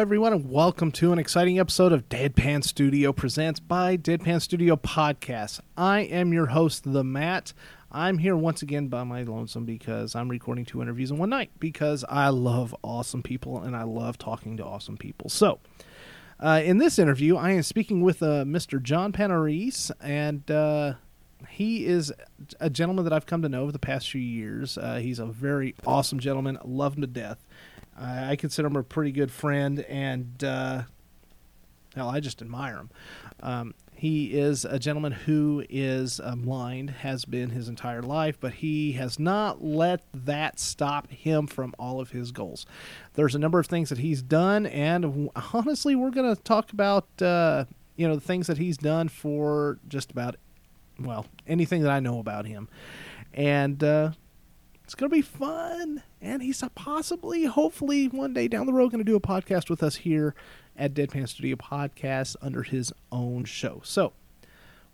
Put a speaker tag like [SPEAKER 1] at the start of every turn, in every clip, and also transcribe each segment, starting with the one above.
[SPEAKER 1] Everyone, and welcome to an exciting episode of Deadpan Studio Presents by Deadpan Studio Podcast. I am your host, The Matt. I'm here once again by my lonesome because I'm recording two interviews in one night because I love awesome people and I love talking to awesome people. So, uh, in this interview, I am speaking with uh, Mr. John Panarese, and uh, he is a gentleman that I've come to know over the past few years. Uh, he's a very awesome gentleman. Love him to death. I consider him a pretty good friend, and uh, hell, I just admire him. Um, he is a gentleman who is uh, blind, has been his entire life, but he has not let that stop him from all of his goals. There's a number of things that he's done, and honestly, we're going to talk about uh, you know the things that he's done for just about well anything that I know about him, and uh, it's going to be fun. And he's possibly, hopefully, one day down the road, going to do a podcast with us here at Deadpan Studio Podcast under his own show. So,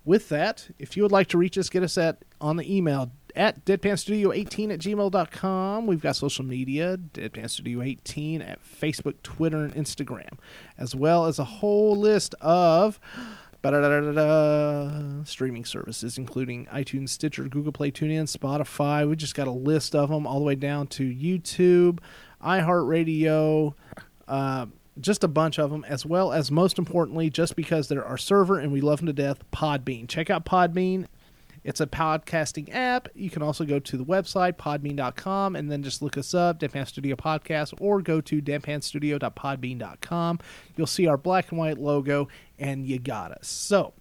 [SPEAKER 1] with that, if you would like to reach us, get us at on the email at deadpanstudio18 at gmail.com. We've got social media, deadpanstudio18 at Facebook, Twitter, and Instagram, as well as a whole list of streaming services, including iTunes, Stitcher, Google Play, TuneIn, Spotify. We just got a list of them all the way down to YouTube, iHeartRadio, uh, just a bunch of them, as well as most importantly, just because they're our server and we love them to death, Podbean. Check out Podbean. It's a podcasting app. You can also go to the website, podbean.com, and then just look us up, Deadpan Studio Podcast, or go to deadpanstudio.podbean.com. You'll see our black and white logo, and you got us. So,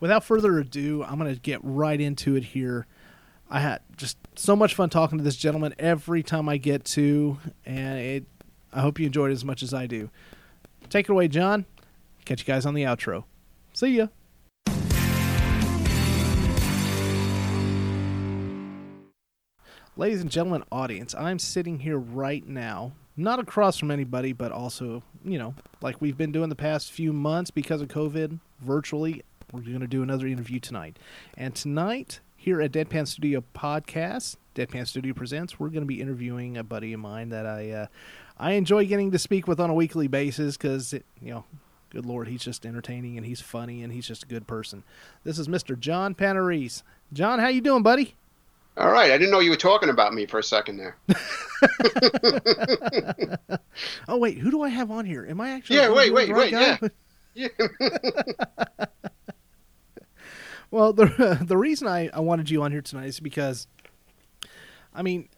[SPEAKER 1] without further ado, I'm going to get right into it here. I had just so much fun talking to this gentleman every time I get to, and it, I hope you enjoyed it as much as I do. Take it away, John. Catch you guys on the outro. See ya. Ladies and gentlemen, audience, I'm sitting here right now, not across from anybody, but also, you know, like we've been doing the past few months because of COVID, virtually. We're going to do another interview tonight. And tonight, here at Deadpan Studio Podcast, Deadpan Studio Presents, we're going to be interviewing a buddy of mine that I uh, I enjoy getting to speak with on a weekly basis because, you know, good lord, he's just entertaining and he's funny and he's just a good person. This is Mr. John Panarese. John, how you doing, buddy?
[SPEAKER 2] All right, I didn't know you were talking about me for a second there.
[SPEAKER 1] oh wait, who do I have on here? Am I actually?
[SPEAKER 2] Yeah, wait, wait, wait, yeah. yeah.
[SPEAKER 1] well, the the reason I, I wanted you on here tonight is because, I mean,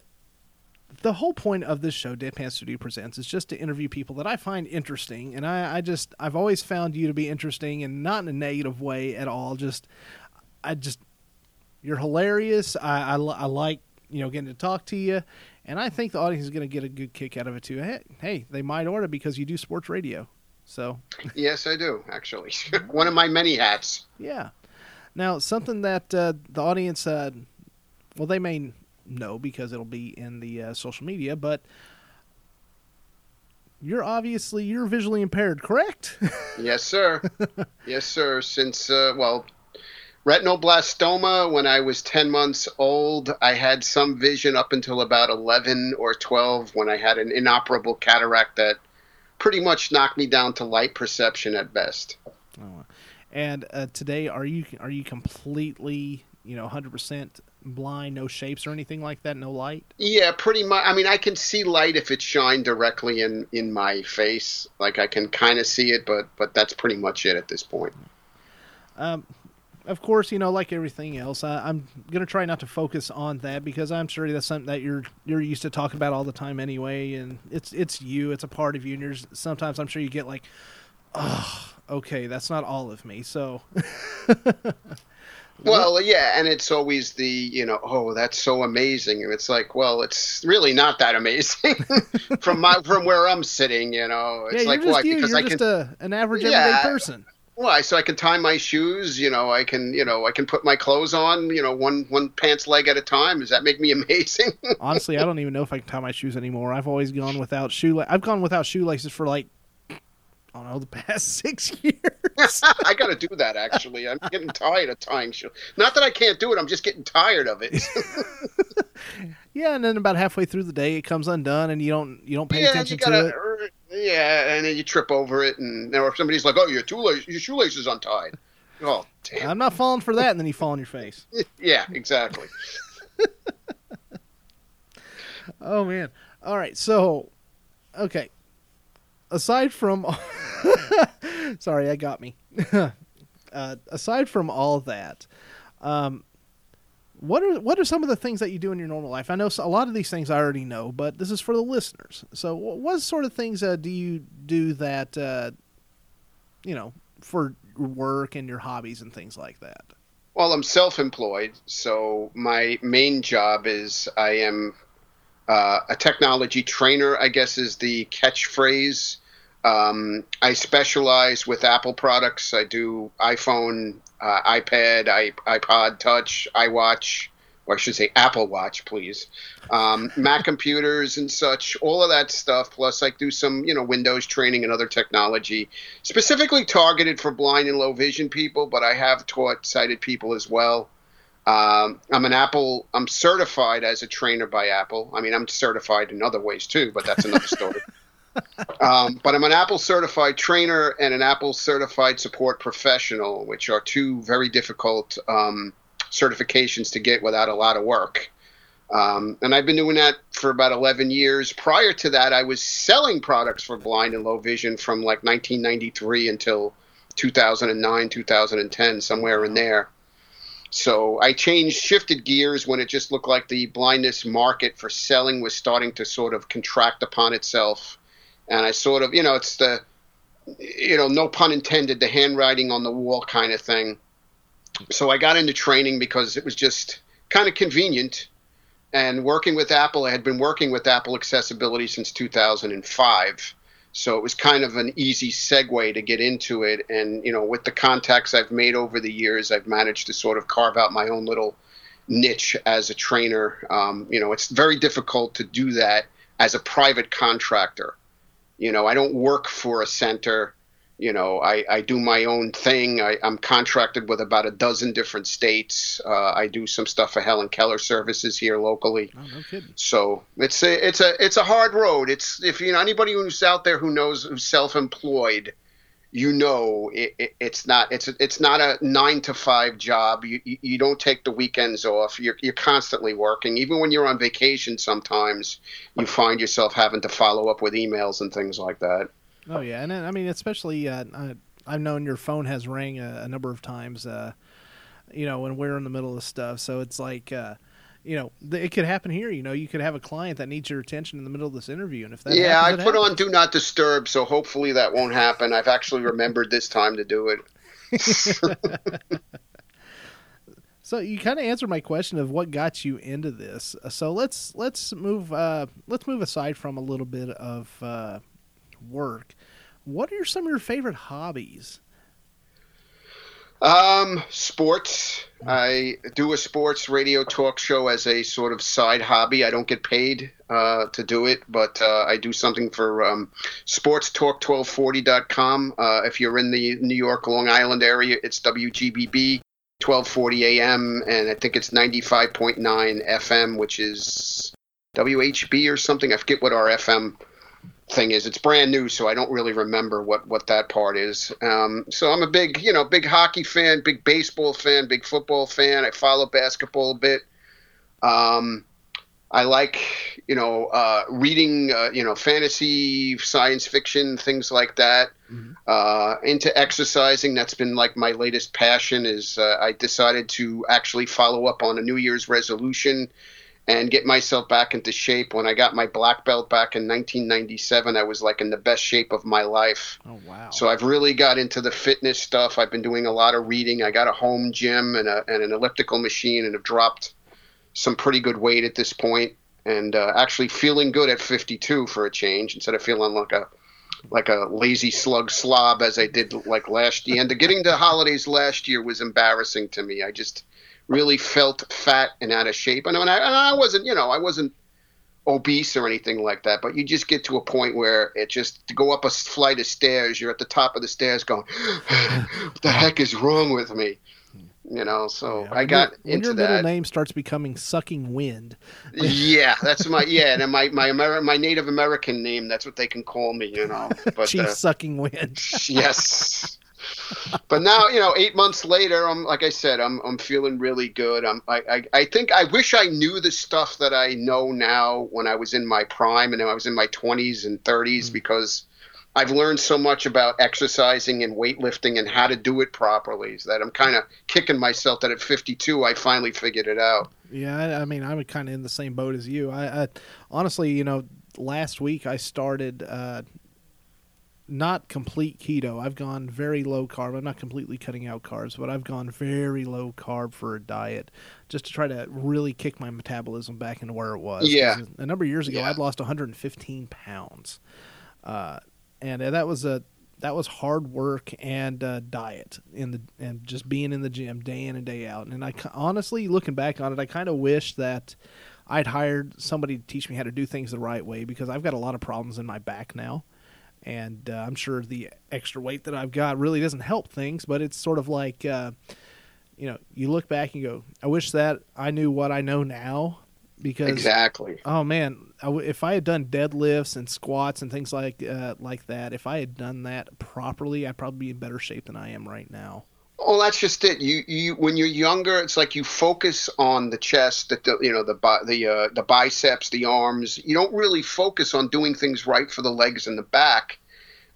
[SPEAKER 1] the whole point of this show, Deadpan Studio Presents, is just to interview people that I find interesting, and I, I just I've always found you to be interesting, and not in a negative way at all. Just I just you're hilarious. I, I, I like you know getting to talk to you, and I think the audience is going to get a good kick out of it too. Hey, hey, they might order because you do sports radio. So
[SPEAKER 2] yes, I do actually. One of my many hats.
[SPEAKER 1] Yeah. Now something that uh, the audience, uh, well, they may know because it'll be in the uh, social media, but you're obviously you're visually impaired, correct?
[SPEAKER 2] yes, sir. yes, sir. Since uh, well, retinoblastoma when I was 10 months old. I had some vision up until about 11 or 12 when I had an inoperable cataract that pretty much knocked me down to light perception at best.
[SPEAKER 1] Oh. And uh, today, are you are you completely, you know, 100% blind, no shapes or anything like that, no light?
[SPEAKER 2] Yeah, pretty much. I mean, I can see light if it's shined directly in in my face. Like I can kind of see it, but but that's pretty much it at this point.
[SPEAKER 1] Um, of course, you know, like everything else, I, am gonna try not to focus on that because I'm sure that's something that you're you're used to talk about all the time anyway, and it's it's you, it's a part of you, and there's sometimes I'm sure you get like, oh, okay, that's not all of me, so.
[SPEAKER 2] well, yeah, and it's always the you know, oh, that's so amazing, and it's like, well, it's really not that amazing from my from where I'm sitting, you know. It's
[SPEAKER 1] yeah,
[SPEAKER 2] like
[SPEAKER 1] what
[SPEAKER 2] because
[SPEAKER 1] you're
[SPEAKER 2] I
[SPEAKER 1] just
[SPEAKER 2] can,
[SPEAKER 1] a, an average everyday person.
[SPEAKER 2] Why? So I can tie my shoes. You know, I can. You know, I can put my clothes on. You know, one one pants leg at a time. Does that make me amazing?
[SPEAKER 1] Honestly, I don't even know if I can tie my shoes anymore. I've always gone without shoe. I've gone without shoelaces for like I don't know the past six years.
[SPEAKER 2] I got to do that actually. I'm getting tired of tying shoes. Not that I can't do it. I'm just getting tired of it.
[SPEAKER 1] yeah, and then about halfway through the day, it comes undone, and you don't you don't pay yeah, attention gotta, to it er,
[SPEAKER 2] Yeah, and then you trip over it, and or if somebody's like, "Oh, your shoelace, your shoelace is untied." Oh, damn.
[SPEAKER 1] I'm not falling for that, and then you fall on your face.
[SPEAKER 2] yeah, exactly.
[SPEAKER 1] oh man. All right. So, okay. Aside from, sorry, that got me. uh, aside from all that, um, what are what are some of the things that you do in your normal life? I know a lot of these things I already know, but this is for the listeners. So, what sort of things uh, do you do that, uh, you know, for work and your hobbies and things like that?
[SPEAKER 2] Well, I'm self-employed, so my main job is I am uh, a technology trainer. I guess is the catchphrase. Um, I specialize with Apple products. I do iPhone, uh, iPad, iPod Touch, iWatch, or I should say Apple Watch, please. Um, Mac computers and such, all of that stuff. Plus, I do some, you know, Windows training and other technology, specifically targeted for blind and low vision people. But I have taught sighted people as well. Um, I'm an Apple. I'm certified as a trainer by Apple. I mean, I'm certified in other ways too, but that's another story. um, but I'm an Apple certified trainer and an Apple certified support professional, which are two very difficult um, certifications to get without a lot of work. Um, and I've been doing that for about 11 years. Prior to that, I was selling products for blind and low vision from like 1993 until 2009, 2010, somewhere in there. So I changed, shifted gears when it just looked like the blindness market for selling was starting to sort of contract upon itself and I sort of, you know, it's the, you know, no pun intended, the handwriting on the wall kind of thing. So I got into training because it was just kind of convenient. And working with Apple, I had been working with Apple accessibility since 2005. So it was kind of an easy segue to get into it. And, you know, with the contacts I've made over the years, I've managed to sort of carve out my own little niche as a trainer. Um, you know, it's very difficult to do that as a private contractor. You know, I don't work for a center. You know, I, I do my own thing. I, am contracted with about a dozen different states. Uh, I do some stuff for Helen Keller Services here locally.
[SPEAKER 1] Oh, no kidding.
[SPEAKER 2] So it's a it's a it's a hard road. It's if you know anybody who's out there who knows who's self-employed, you know it, it, it's not it's it's not a nine to five job. You, you, don't take the weekends off. You're you're constantly working. Even when you're on vacation, sometimes you find yourself having to follow up with emails and things like that.
[SPEAKER 1] Oh yeah, and I mean especially uh, I've known your phone has rang a, a number of times. Uh, you know when we're in the middle of stuff, so it's like. Uh, you know, it could happen here. You know, you could have a client that needs your attention in the middle of this interview, and if that
[SPEAKER 2] yeah,
[SPEAKER 1] happens,
[SPEAKER 2] I put
[SPEAKER 1] happens.
[SPEAKER 2] on do not disturb, so hopefully that won't happen. I've actually remembered this time to do it.
[SPEAKER 1] so you kind of answered my question of what got you into this. So let's let's move uh, let's move aside from a little bit of uh, work. What are some of your favorite hobbies?
[SPEAKER 2] Um, sports. I do a sports radio talk show as a sort of side hobby. I don't get paid uh, to do it, but uh, I do something for um, sportstalk1240.com. Uh, if you're in the New York, Long Island area, it's WGBB 1240 AM, and I think it's 95.9 FM, which is WHB or something. I forget what our FM thing is. It's brand new, so I don't really remember what what that part is. Um, so I'm a big, you know, big hockey fan, big baseball fan, big football fan. I follow basketball a bit. Um, I like, you know, uh, reading, uh, you know, fantasy, science fiction, things like that. Mm-hmm. Uh, into exercising, that's been like my latest passion. Is uh, I decided to actually follow up on a New Year's resolution and get myself back into shape. When I got my black belt back in 1997, I was like in the best shape of my life.
[SPEAKER 1] Oh wow!
[SPEAKER 2] So I've really got into the fitness stuff. I've been doing a lot of reading. I got a home gym and, a, and an elliptical machine, and have dropped some pretty good weight at this point, and uh, actually feeling good at 52 for a change instead of feeling like a like a lazy slug slob as I did like last year. And the getting to holidays last year was embarrassing to me. I just really felt fat and out of shape. And I, and I wasn't, you know, I wasn't obese or anything like that, but you just get to a point where it just to go up a flight of stairs, you're at the top of the stairs going, "What the heck is wrong with me?" You know, so
[SPEAKER 1] Yeah,
[SPEAKER 2] I got
[SPEAKER 1] your,
[SPEAKER 2] into
[SPEAKER 1] your
[SPEAKER 2] that.
[SPEAKER 1] middle name starts becoming sucking wind.
[SPEAKER 2] yeah, that's my yeah, and my my Ameri- my Native American name. That's what they can call me. You know, but
[SPEAKER 1] Chief
[SPEAKER 2] uh,
[SPEAKER 1] sucking wind.
[SPEAKER 2] yes. But now, you know, eight months later, I'm like I said, I'm I'm feeling really good. I'm I, I, I think I wish I knew the stuff that I know now when I was in my prime and I was in my 20s and 30s
[SPEAKER 1] Mm.
[SPEAKER 2] because I've learned so much about exercising and weightlifting and how to do it properly so that I'm kind of kicking myself that at 52 I finally figured it out.
[SPEAKER 1] Yeah, I, I mean, I'm kind of in the same boat as you. I, I honestly, you know, last week I started uh, not complete keto. I've gone very low carb. I'm not completely cutting out carbs, but I've gone very low carb for a diet just to try to really kick my metabolism back into where it was.
[SPEAKER 2] Yeah.
[SPEAKER 1] A number of years ago,
[SPEAKER 2] Yeah.
[SPEAKER 1] I'd lost 115 pounds, uh, and that was a that was hard work and uh, diet in the and just being in the gym day in and day out. And I honestly, looking back on it, I kind of wish that I'd hired somebody to teach me how to do things the right way because I've got a lot of problems in my back now. And uh, I'm sure the extra weight that I've got really doesn't help things, but it's sort of like, uh, you know, you look back and go, I wish that I knew what I know now because
[SPEAKER 2] Exactly.
[SPEAKER 1] Oh man, I w- if I had done deadlifts and squats and things like uh, like that, if I had done that properly, I'd probably be in better shape than I am right now.
[SPEAKER 2] Well, that's just it. You you when you're younger, it's like you focus on the chest, the, you know the the uh, the biceps, the arms. You don't really focus on doing things right for the legs and the back,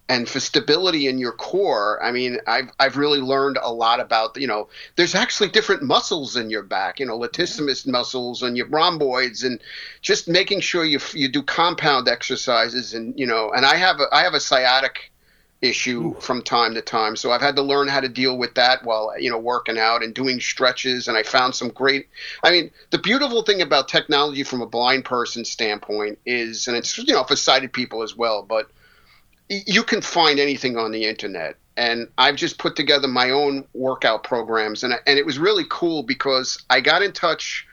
[SPEAKER 2] and for stability in your core. I mean, I've I've really learned a lot about you know. There's actually different muscles in your back. You know, latissimus muscles and your rhomboids, and just making sure you you do compound exercises and you know. And I have a I have a sciatic issue from time to time. So I've had to learn how to deal with that while you know working out and doing stretches. And I found some great. I mean, the beautiful thing about technology from a blind person standpoint is, and it's you know for sighted people as well, but you can find anything on the internet. And I've just put together my own workout programs, and and it was really cool because I got in touch.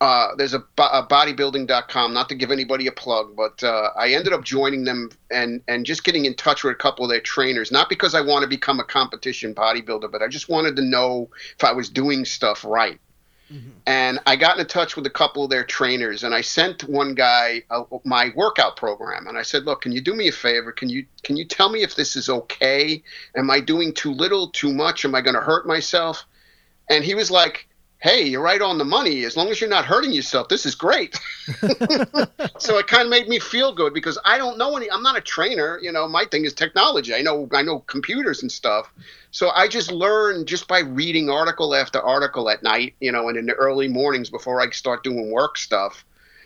[SPEAKER 2] Uh, there's a, a bodybuilding.com, not to give anybody a plug, but uh, I ended up joining them and, and just getting in touch with a couple of their trainers, not because I want to become a competition bodybuilder, but I just wanted to know if I was doing stuff right. And I got in touch with a couple of their trainers, and I sent one guy uh, my workout program, and I said, "Look, can you do me a favor? Can you can you tell me if this is okay? Am I doing too little, too much? Am I going to hurt myself?" And he was like, hey, you're right on the money. As long as you're not hurting yourself, this is great. so it kind of made me feel good because I don't know any. I'm not a trainer. You know, my thing is technology. I know I know computers and stuff. So I just learned just by reading article after article at night. You know, and in the early mornings before I start doing work stuff.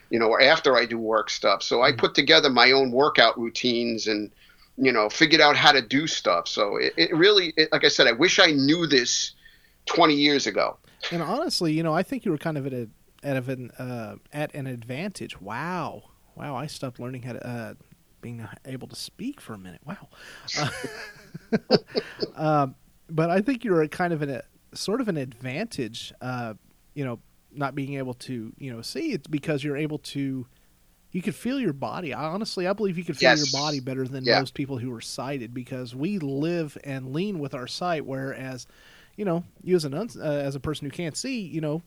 [SPEAKER 2] You know, or after I do work stuff. So I mm-hmm. put together my own workout routines and you know figured out how to do stuff. So it, it really, it, like I said, I wish I knew this 20 years ago.
[SPEAKER 1] And honestly, you know, I think you were kind of at a at an uh, at an advantage. Wow, wow! I stopped learning how to uh, being able to speak for a minute. Wow. Uh, um, but I think you're kind of in a sort of an advantage. Uh, you know, not being able to you know see it's because you're able to. You could feel your body. I, honestly, I believe you could feel
[SPEAKER 2] Yes.
[SPEAKER 1] your body better than
[SPEAKER 2] Yeah.
[SPEAKER 1] most people who are sighted because we live and lean with our sight, whereas you know, you as an uh, as a person who can't see, you know,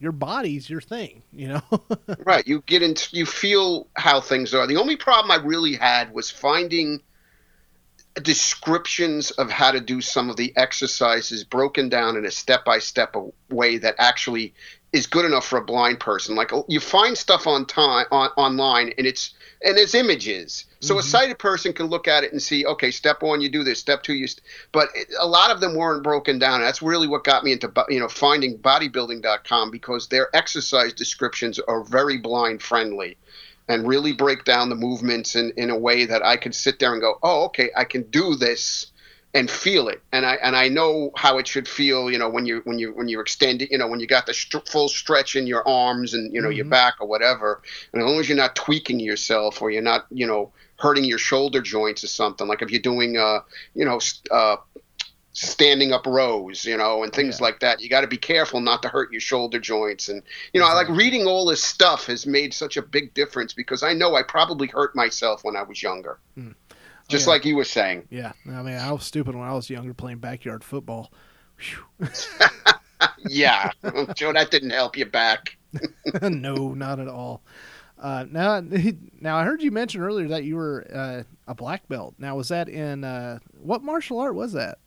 [SPEAKER 1] your body's your thing, you know.
[SPEAKER 2] Right. You get into, you feel how things are. The only problem I really had was finding descriptions of how to do some of the exercises broken down in a step by step way that actually is good enough for a blind person. Like you find stuff on time on online and it's and there's images. So a mm-hmm. sighted person can look at it and see, okay, step one, you do this. Step two, you. St-. But it, a lot of them weren't broken down. That's really what got me into, you know, finding bodybuilding.com because their exercise descriptions are very blind friendly, and really break down the movements in in a way that I could sit there and go, oh, okay, I can do this and feel it and i and i know how it should feel you know when you when you when you're extending you know when you got the st- full stretch in your arms and you know your
[SPEAKER 1] Mhm.
[SPEAKER 2] back or whatever and as long as you're not tweaking yourself or you're not you know hurting your shoulder joints or something like if you're doing uh you know st- uh standing up rows you know and things
[SPEAKER 1] Yeah.
[SPEAKER 2] like that you got to be careful not to hurt your shoulder joints and you know I like reading all this stuff has made such a big difference because i know i probably hurt myself when i was younger
[SPEAKER 1] Hmm.
[SPEAKER 2] Just
[SPEAKER 1] yeah.
[SPEAKER 2] like you were saying
[SPEAKER 1] yeah, I mean, I was stupid when I was younger playing backyard football.
[SPEAKER 2] Yeah, Joe, that didn't help you back.
[SPEAKER 1] no, not at all. Uh, now, now I heard you mention earlier that you were uh, a black belt. Now, was that in uh, what martial art was that?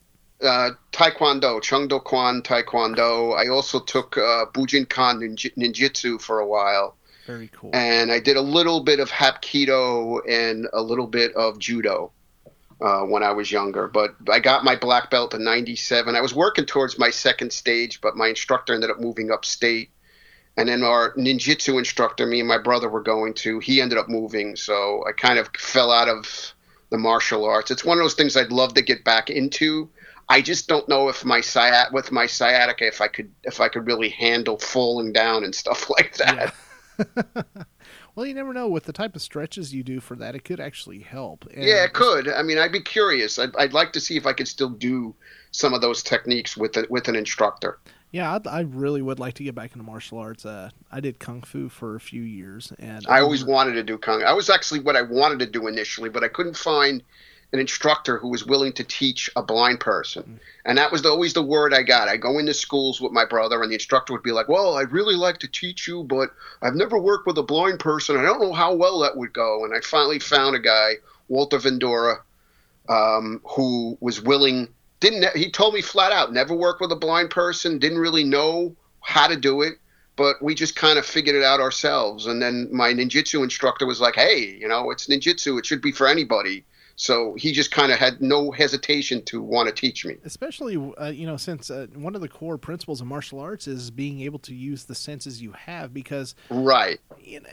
[SPEAKER 2] Uh, taekwondo, Chung Do Kwan Taekwondo. I also took uh, Bujinkan Ninjitsu for a while.
[SPEAKER 1] Very cool.
[SPEAKER 2] And I did a little bit of Hapkido and a little bit of Judo uh, when I was younger. But I got my black belt in '97. I was working towards my second stage, but my instructor ended up moving upstate and then our ninjutsu instructor, me and my brother were going to, he ended up moving. So I kind of fell out of the martial arts. It's one of those things I'd love to get back into. I just don't know if my sciat with my sciatica if I could if I could really handle falling down and stuff like that.
[SPEAKER 1] Yeah. well, you never know with the type of stretches you do for that. It could actually help.
[SPEAKER 2] And yeah, it could. I mean, I'd be curious. I'd, I'd like to see if I could still do some of those techniques with a, with an instructor.
[SPEAKER 1] Yeah, I'd, I, really would like to get back into martial arts. Uh, I did kung fu for a few years, and
[SPEAKER 2] I always wanted to do kung. I was actually what I wanted to do initially, but I couldn't find an instructor who was willing to teach a blind person, and that was the, always the word I got. I go into schools with my brother, and the instructor would be like, "Well, I'd really like to teach you, but I've never worked with a blind person. I don't know how well that would go." And I finally found a guy, Walter Vendora, um, who was willing didn't he told me flat out never worked with a blind person didn't really know how to do it but we just kind of figured it out ourselves and then my ninjutsu instructor was like hey you know it's ninjutsu it should be for anybody so he just kind of had no hesitation to want to teach me
[SPEAKER 1] especially uh, you know since uh, one of the core principles of martial arts is being able to use the senses you have because
[SPEAKER 2] right
[SPEAKER 1] you know,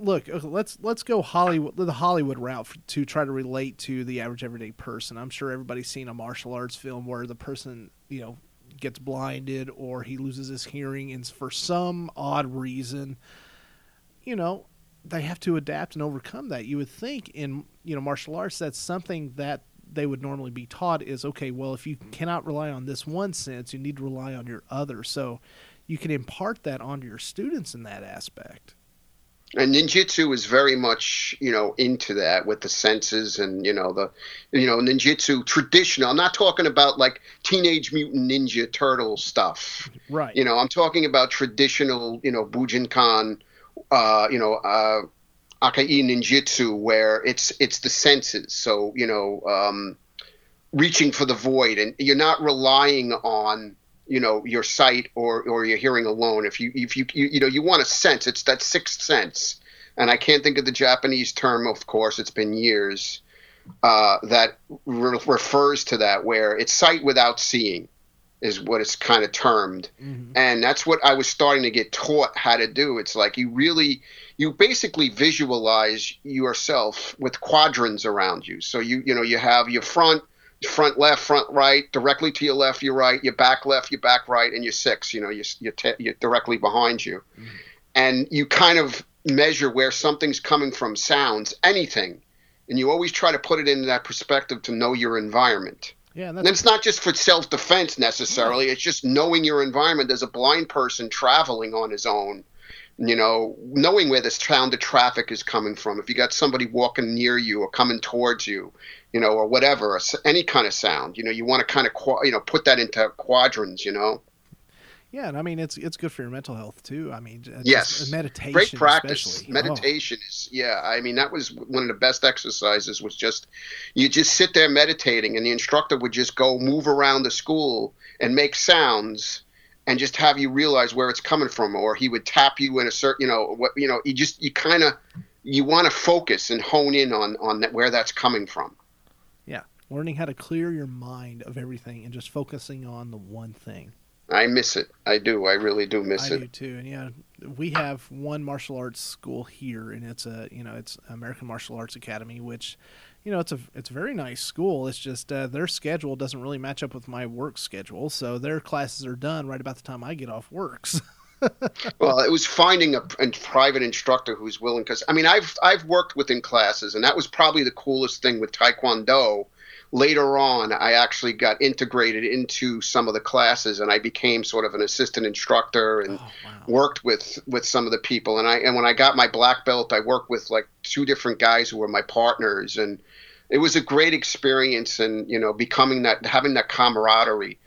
[SPEAKER 1] look, let's let's go Hollywood the Hollywood route to try to relate to the average everyday person. I'm sure everybody's seen a martial arts film where the person, you know, gets blinded or he loses his hearing and for some odd reason, you know, they have to adapt and overcome that. You would think in, you know, martial arts that's something that they would normally be taught is okay, well, if you cannot rely on this one sense, you need to rely on your other. So you can impart that onto your students in that aspect
[SPEAKER 2] and ninjutsu is very much you know into that with the senses and you know the you know ninjutsu traditional i'm not talking about like teenage mutant ninja turtle stuff
[SPEAKER 1] right
[SPEAKER 2] you know i'm talking about traditional you know bujinkan uh you know uh akai ninjutsu where it's it's the senses. So you know um reaching for the void and you're not relying on you know your sight or or your hearing alone. If you if you you, you know you want a sense it's that sixth sense. And i can't think of the japanese term of course it's been years uh, that re- refers to that where it's sight without seeing is what it's kind of termed mm-hmm. and that's what i was starting to get taught how to do it's like you really you basically visualize yourself with quadrants around you so you you know you have your front front left, front right, directly to your left, your right, your back left, your back right, and your six. You know, you're, you're, te- you're directly behind you. Mm-hmm. And you kind of measure where something's coming from, sounds, anything. And you always try to put it in that perspective to know your environment.
[SPEAKER 1] Yeah, and,
[SPEAKER 2] and it's not just for self defense necessarily, yeah. it's just knowing your environment. There's a blind person traveling on his own you know, knowing where this sound of traffic is coming from. If you got somebody walking near you or coming towards you, you know, or whatever, any kind of sound, you know, you want to kind of, you know, put that into quadrants, you know.
[SPEAKER 1] Yeah, and I mean it's it's good for your mental health too. I mean,
[SPEAKER 2] yes,
[SPEAKER 1] meditation,
[SPEAKER 2] great practice.
[SPEAKER 1] Especially. Oh.
[SPEAKER 2] Meditation oh. is yeah. I mean that was one of the best exercises. Was just you just sit there meditating, and the instructor would just go move around the school and make sounds and just have you realize where it's coming from, or he would tap you in a certain, you know, what you know, you just you kind of you want to focus and hone in on on that, where that's coming from.
[SPEAKER 1] Yeah, learning how to clear your mind of everything and just focusing on the one thing.
[SPEAKER 2] I miss it. I do. I really do miss
[SPEAKER 1] I
[SPEAKER 2] it.
[SPEAKER 1] I do too. And yeah, we have one martial arts school here, and it's a you know it's American Martial Arts Academy, which you know, it's a it's a very nice school. It's just uh, their schedule doesn't really match up with my work schedule, so their classes are done right about the time I get off work.
[SPEAKER 2] well, it was finding a, a private instructor who's willing. Because I mean, I've I've worked within classes, and that was probably the coolest thing with Taekwondo. Later on, I actually got integrated into some of the classes, and I became sort of an assistant instructor and oh, wow. worked with with some of the people. And I and when I got my black belt, I worked with like two different guys who were my partners, and it was a great experience and you know becoming that having that camaraderie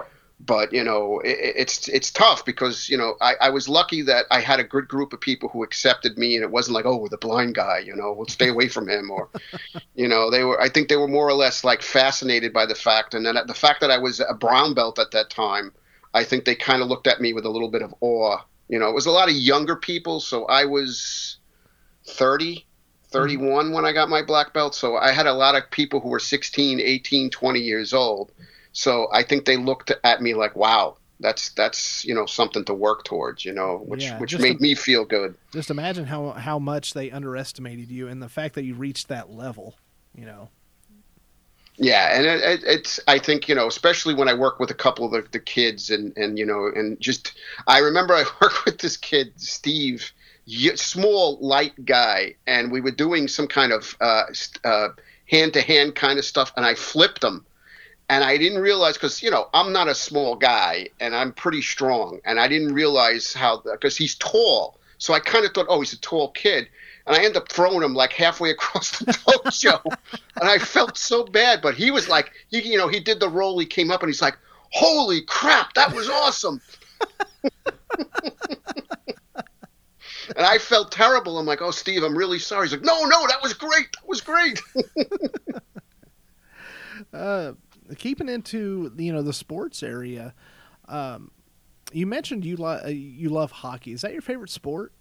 [SPEAKER 2] but you know it, it's it's tough because you know I, I was lucky that I had a good group of people who accepted me and it wasn't like oh the blind guy you know we'll stay away from him or you know they were I think they were more or less like fascinated by the fact and then the fact that I was a brown belt at that time I think they kind of looked at me with a little bit of awe you know it was a lot of younger people so I was 30 31 mm-hmm. when I got my black belt so I had a lot of people who were 16 18 20 years old so I think they looked at me like, wow, that's that's you know something to work towards, you know, which yeah, which made me feel good.
[SPEAKER 1] Just imagine how how much they underestimated you and the fact that you reached that level, you know.
[SPEAKER 2] Yeah, and it, it, it's I think you know especially when I work with a couple of the, the kids and and you know and just I remember I worked with this kid Steve, small light guy, and we were doing some kind of hand to hand kind of stuff, and I flipped him and I didn't realize because you know I'm not a small guy and I'm pretty strong, and I didn't realize how because he's tall, so I kind of thought, oh, he's a tall kid, and I end up throwing him like halfway across the dojo, and I felt so bad, but he was like, he you know he did the roll, he came up and he's like, holy crap, that was awesome. and I felt terrible. I'm like, oh, Steve, I'm really sorry. He's like, no, no, that was great. That was great.
[SPEAKER 1] uh, keeping into you know the sports area, um, you mentioned you lo- you love hockey. Is that your favorite sport?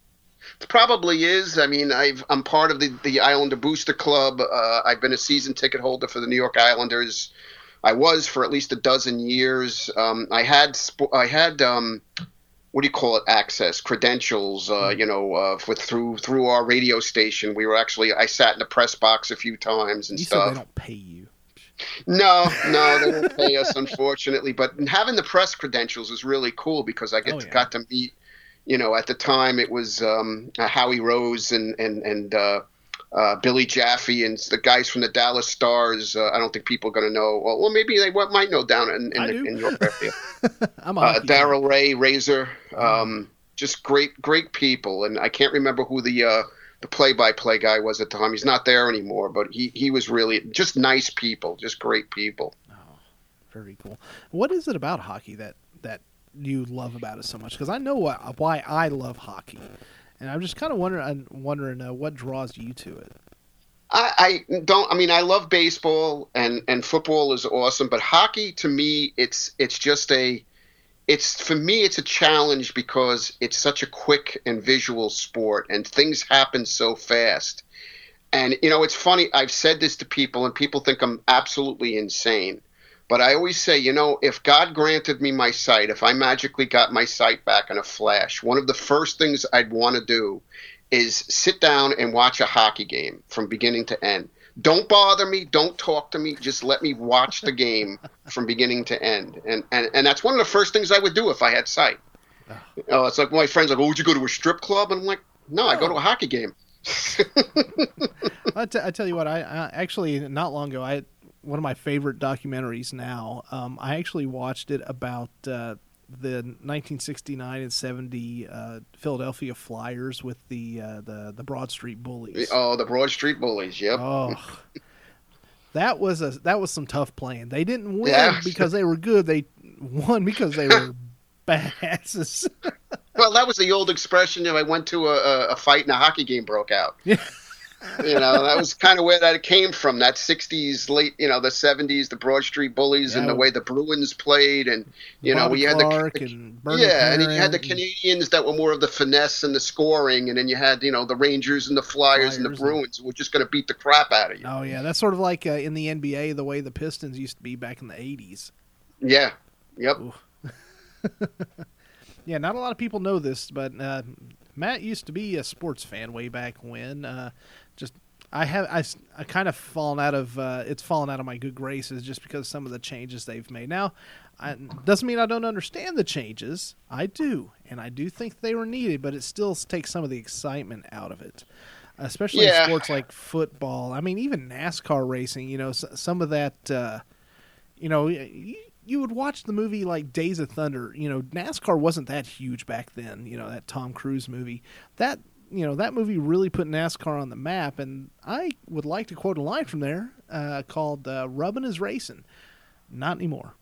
[SPEAKER 2] It probably is. I mean, I've, I'm part of the, the Islander Booster Club. Uh, I've been a season ticket holder for the New York Islanders. I was for at least a dozen years. Um, I had I had um, what do you call it? Access credentials. Uh, hmm. you know, uh, with through through our radio station. We were actually I sat in the press box a few times and
[SPEAKER 1] you
[SPEAKER 2] stuff.
[SPEAKER 1] They don't pay you.
[SPEAKER 2] No, no, they don't pay us, unfortunately. But having the press credentials is really cool because I get oh, yeah. got to meet. You know, at the time it was um, uh, Howie Rose and and and uh, uh, Billy Jaffe and the guys from the Dallas Stars. Uh, I don't think people are going to know. Well, well, maybe they what might know down in in, the, in your area. I'm uh, Daryl Reaugh, Razor, um, just great great people, and I can't remember who the uh, the play-by-play guy was at the time. He's not there anymore, but he he was really just nice people, just great people. Oh,
[SPEAKER 1] very cool. What is it about hockey that that you love about it so much? Because I know what, why I love hockey, and I'm just kind of wondering wondering uh, what draws you to it.
[SPEAKER 2] I, I don't. I mean, I love baseball and and football is awesome, but hockey to me, it's it's just a it's for me it's a challenge because it's such a quick and visual sport and things happen so fast. And you know it's funny i've said this to people and people think i'm absolutely insane but i always say you know if god granted me my sight if i magically got my sight back in a flash one of the first things i'd want to do is sit down and watch a hockey game from beginning to end don't bother me. Don't talk to me. Just let me watch the game from beginning to end. And, and and that's one of the first things i would do if i had sight. You know, it's like my friends like oh would you go to a strip club? And i'm like no i go to a hockey game.
[SPEAKER 1] I, t- I tell you what I, I, actually not long ago i one of my favorite documentaries now um, i actually watched it about uh, the 1969 and 70 uh, Philadelphia Flyers with the uh, the the Broad Street Bullies.
[SPEAKER 2] Oh, the Broad Street Bullies. Yep.
[SPEAKER 1] Oh, that was a that was some tough playing. They didn't win yeah. because they were good. They won because they were badasses.
[SPEAKER 2] well, that was the old expression. If I went to a, a fight and a hockey game broke out. Yeah you know, that was kind of where that came from. That '60s, late, you know, the '70s, the Broad Street Bullies, yeah. and the way the Bruins played, and you know, we had the, the and yeah, and you had the Canadiens that were more of the finesse and the scoring, and then you had you know the Rangers and the Flyers, Flyers and the Bruins who were just going to beat the crap out of you.
[SPEAKER 1] Oh yeah, that's sort of like uh, in the NBA the way the Pistons used to be back in the '80s.
[SPEAKER 2] Yeah. Yep.
[SPEAKER 1] yeah, not a lot of people know this, but uh, Matt used to be a sports fan way back when. Uh, I have I, I kind of fallen out of uh, it's fallen out of my good graces just because some of the changes they've made. Now, I, doesn't mean I don't understand the changes. I do, and I do think they were needed, but it still takes some of the excitement out of it, especially yeah. in sports like football. I mean, even NASCAR racing. You know, some of that. Uh, you know, you, you would watch the movie like Days of Thunder. You know, NASCAR wasn't that huge back then. You know, that Tom Cruise movie. That you know that movie really put NASCAR on the map, and I would like to quote a line from there uh, called uh, "Rubbin is racing." Not anymore.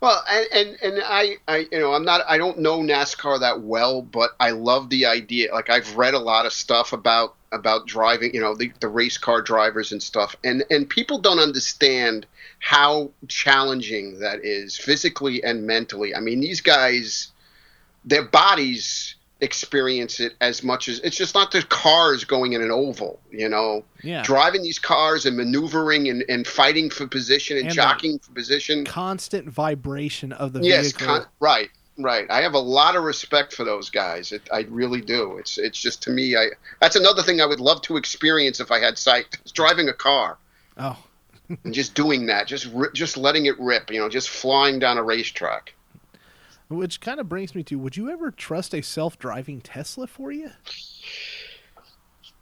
[SPEAKER 2] Well, and, and and I I you know I'm not I don't know NASCAR that well, but I love the idea. Like I've read a lot of stuff about about driving, you know, the, the race car drivers and stuff, and and people don't understand how challenging that is physically and mentally. I mean, these guys, their bodies experience it as much as it's just not the cars going in an oval, you know.
[SPEAKER 1] Yeah.
[SPEAKER 2] Driving these cars and maneuvering and, and fighting for position and,
[SPEAKER 1] And
[SPEAKER 2] jockeying for position.
[SPEAKER 1] Constant vibration of the
[SPEAKER 2] Yes,
[SPEAKER 1] vehicle.
[SPEAKER 2] con- right, right. I have a lot of respect for those guys. It, I really do. It's it's just to me, I that's another thing I would love to experience if I had sight. Is driving a car
[SPEAKER 1] oh,
[SPEAKER 2] and just doing that, just just letting it rip, you know, just flying down a racetrack.
[SPEAKER 1] Which kind of brings me to: Would you ever trust a self-driving Tesla for you?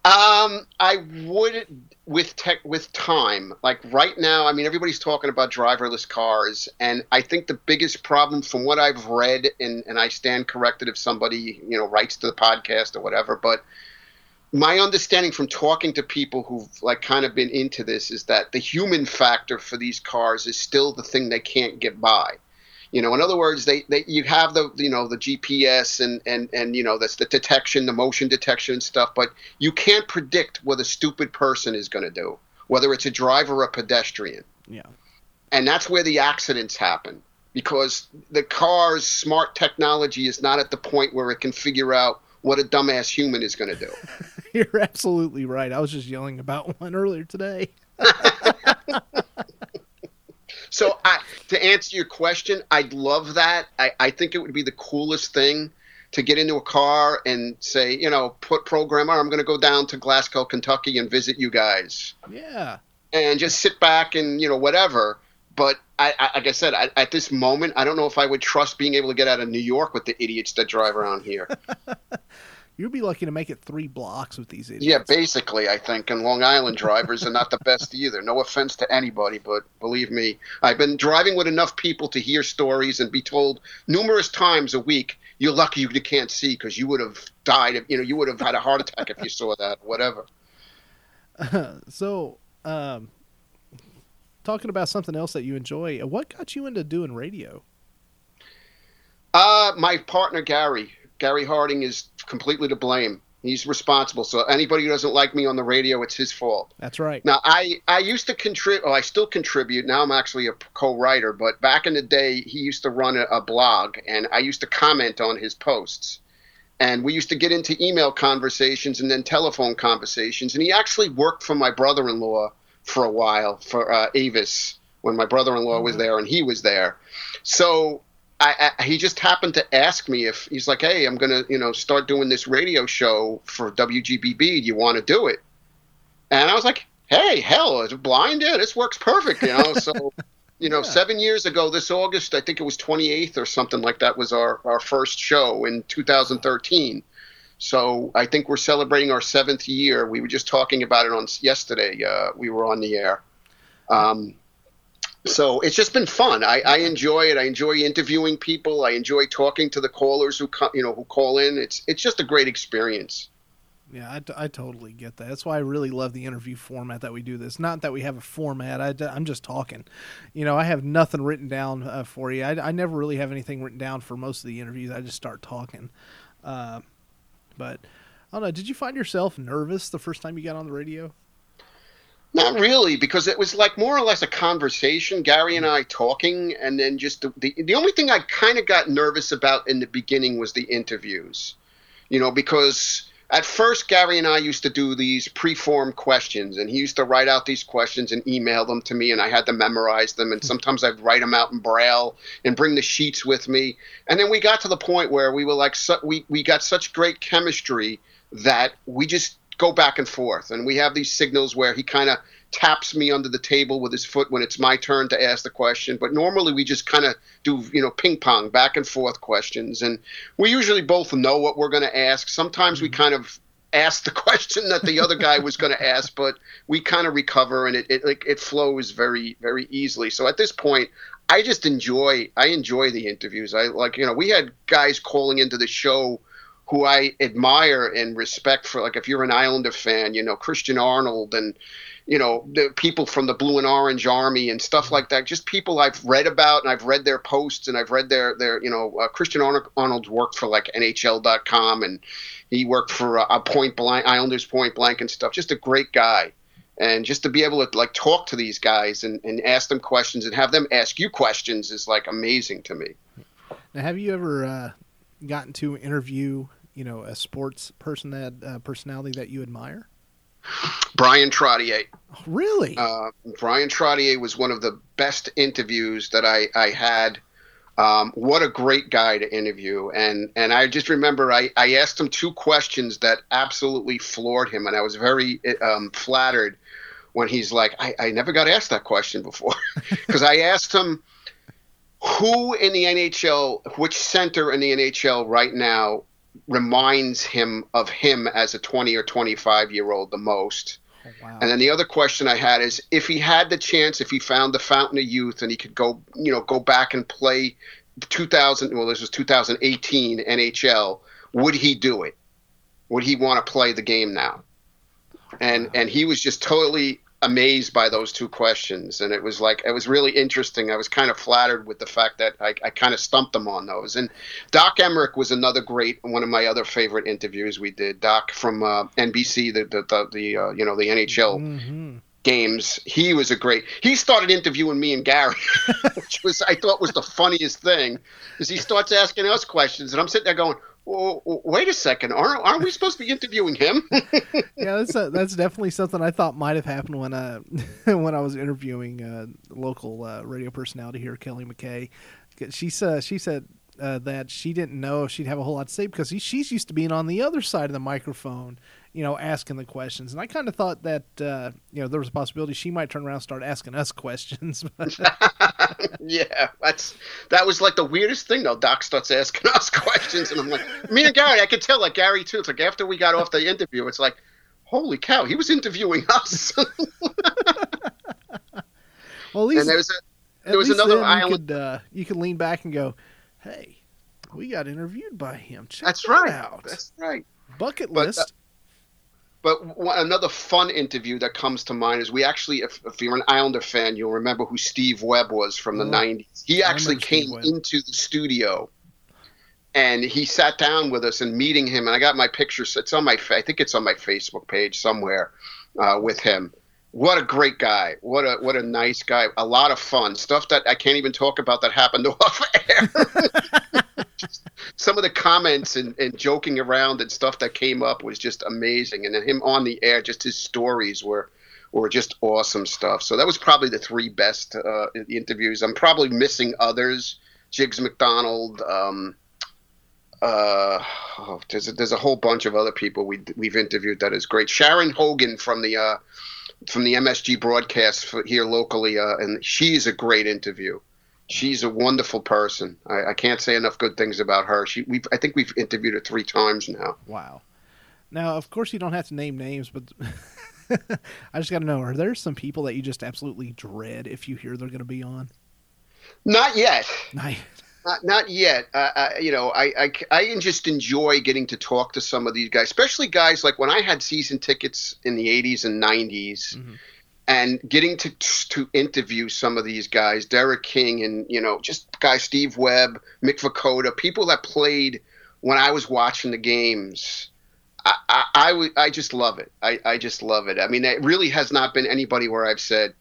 [SPEAKER 2] Um, I would with tech with time. Like right now, I mean, everybody's talking about driverless cars, and I think the biggest problem, from what I've read, and and I stand corrected if somebody you know writes to the podcast or whatever, but my understanding from talking to people who've like kind of been into this is that the human factor for these cars is still the thing they can't get by. You know, in other words, they, they you have the you know the GPS and and and you know that's the detection, the motion detection and stuff, but you can't predict what a stupid person is going to do, whether it's a driver or a pedestrian,
[SPEAKER 1] Yeah.
[SPEAKER 2] and that's where the accidents happen because the car's smart technology is not at the point where it can figure out what a dumbass human is going to do.
[SPEAKER 1] You're absolutely right. I was just yelling about one earlier today.
[SPEAKER 2] So I, to answer your question, I'd love that. I, I think it would be the coolest thing to get into a car and say, you know, put programmer, oh, I'm going to go down to Glasgow, Kentucky and visit you guys
[SPEAKER 1] Yeah.
[SPEAKER 2] and just sit back and, you know, whatever. But I, I like I said, I, at this moment, I don't know if I would trust being able to get out of New York with the idiots that drive around here.
[SPEAKER 1] You'd be lucky to make it three blocks with these idiots.
[SPEAKER 2] yeah, basically, I think. And Long Island drivers are not the best either. No offense to anybody, but believe me, I've been driving with enough people to hear stories and be told numerous times a week, you're lucky you can't see because you would have died. If, you know, you would have had a heart attack if you saw that, whatever.
[SPEAKER 1] so, um, talking about something else that you enjoy, uh, what got you into doing radio?
[SPEAKER 2] Uh, my partner, Gary. Gary Harding is completely to blame. He's responsible. So anybody who doesn't like me on the radio, it's his fault.
[SPEAKER 1] That's right.
[SPEAKER 2] Now, I, I used to contribute, oh, I still contribute. Now I'm actually a co writer, but back in the day, he used to run a, a blog, and I used to comment on his posts. And we used to get into email conversations and then telephone conversations. And he actually worked for my brother in law for a while, for uh, Avis, when my brother in law was there and he was there. So I, I, he just happened to ask me if he's like, hey, I'm going to, you know, start doing this radio show for WGBB. Do you want to do it? And I was like, hey, hell, is it blind? Yeah, this works perfect, you know. So, you know,
[SPEAKER 1] Yeah.
[SPEAKER 2] seven years ago, this August, I think it was 28th or something like that, was our, our first show in 2013. So I think we're celebrating our seventh year. We were just talking about it on yesterday. Uh, we were on the air. Um, so it's just been fun. I, I enjoy it. I enjoy interviewing people. I enjoy talking to the callers who co- you know who call in. It's it's just a great experience.
[SPEAKER 1] Yeah, I, t- I totally get that. That's why I really love the interview format that we do this. Not that we have a format. I, am just talking. You know, I have nothing written down uh, for you. I, I never really have anything written down for most of the interviews. I just start talking. Uh, but I don't know. Did you find yourself nervous the first time you got on the radio?
[SPEAKER 2] Not really, because it was like more or less a conversation, Gary and I talking, and then just the the, the only thing I kind of got nervous about in the beginning was the interviews, you know, because at first Gary and I used to do these pre-formed questions, and he used to write out these questions and email them to me, and I had to memorize them, and sometimes I'd write them out in braille and bring the sheets with me, and then we got to the point where we were like, su- we we got such great chemistry that we just go back and forth. And we have these signals where he kind of taps me under the table with his foot when it's my turn to ask the question. But normally we just kind of do, you know, ping pong, back and forth questions. And we usually both know what we're going to ask. Sometimes we mm-hmm. kind of ask the question that the other guy was going to ask, but we kind of recover and it, it, like, it flows very, very easily. So at this point, I just enjoy, I enjoy the interviews. I like, you know, we had guys calling into the show who I admire and respect for. Like if you're an Islander fan, you know Christian Arnold and you know the people from the Blue and Orange Army and stuff like that. Just people I've read about and I've read their posts and I've read their their you know uh, Christian Arnold, Arnold's worked for like NHL.com and he worked for uh, Point Blank Islanders Point Blank and stuff. Just a great guy. And just to be able to like talk to these guys and, and ask them questions and have them ask you questions is like amazing to me.
[SPEAKER 1] Now, have you ever uh, gotten to interview, you know, a sports person that uh, personality that you admire?
[SPEAKER 2] Bryan Trottier.
[SPEAKER 1] Really?
[SPEAKER 2] Uh, Bryan Trottier was one of the best interviews that I, I had. Um, what a great guy to interview. And, and I just remember I, I asked him two questions that absolutely floored him. And I was very um, flattered when he's like, I, I never got asked that question before. Because I asked him, who in the NHL, which center in the NHL right now reminds him of him as a 20 or 25 year old the most. Oh, wow. And then the other question I had is if he had the chance, if he found the fountain of youth and he could go, you know, go back and play 2000, well, this was 2018 NHL, would he do it? Would he want to play the game now? And wow. and he was just totally amazed by those two questions. And it was like it was really interesting. I was kind of flattered with the fact that i, I kind of stumped them on those. And doc emrick was another great one of my other favorite interviews we did. Doc from uh, nbc the the, the, the uh, you know the nhl mm-hmm. games. He was a great he started interviewing me and gary which was i thought was the funniest thing is he starts asking us questions and i'm sitting there going wait a second, aren't, aren't we supposed to be interviewing him?
[SPEAKER 1] yeah, that's a, that's definitely something I thought might have happened when uh when I was interviewing uh, local uh, radio personality here, Kelly McKay. She said she said uh, that she didn't know if she'd have a whole lot to say because he, she's used to being on the other side of the microphone, you know, asking the questions. And I kind of thought that, uh, you know, there was a possibility she might turn around and start asking us questions.
[SPEAKER 2] yeah, that's that was like the weirdest thing though. Doc starts asking us questions, and I'm like, me and Gary, I could tell, like Gary too. It's like after we got off the interview, it's like, holy cow, he was interviewing us.
[SPEAKER 1] well, at least and there was a, there was another island. You could, uh, you could lean back and go, hey, we got interviewed by him. Check
[SPEAKER 2] That's
[SPEAKER 1] that
[SPEAKER 2] right.
[SPEAKER 1] Out.
[SPEAKER 2] That's right.
[SPEAKER 1] Bucket but, list. Uh,
[SPEAKER 2] but another fun interview that comes to mind is we actually, if, if, you're an Islander fan, you'll remember who Steve Webb was from the oh, 90s. He actually came into the studio and he sat down with us and meeting him. And I got my picture. It's on my, I think it's on my Facebook page somewhere uh, with him. What a great guy! What a what a nice guy! A lot of fun stuff that I can't even talk about that happened off air. some of the comments and, and joking around and stuff that came up was just amazing. And then him on the air, just his stories were were just awesome stuff. So that was probably the three best uh, interviews. I'm probably missing others. Jiggs McDonald. Um, uh, oh, there's a, there's a whole bunch of other people we we've interviewed that is great. Shannon Hogan from the uh, from the MSG broadcast here locally, uh, and she's a great interview she's a wonderful person. I, I, can't say enough good things about her. She, we, I think we've interviewed her three times now.
[SPEAKER 1] Wow. Now, of course, you don't have to name names, but I just got to know: are there some people that you just absolutely dread if you hear they're going to be on?
[SPEAKER 2] Not yet.
[SPEAKER 1] Not yet.
[SPEAKER 2] Not, not yet. Uh, I, you know, I, I, I just enjoy getting to talk to some of these guys, especially guys like when I had season tickets in the 80s and 90s. Mm-hmm and getting to to interview some of these guys, Derek King, and you know, just guys Steve Webb, Mick Vukota, people that played when I was watching the games. I, I, I, I just love it. I, I just love it. I mean, it really has not been anybody where I've said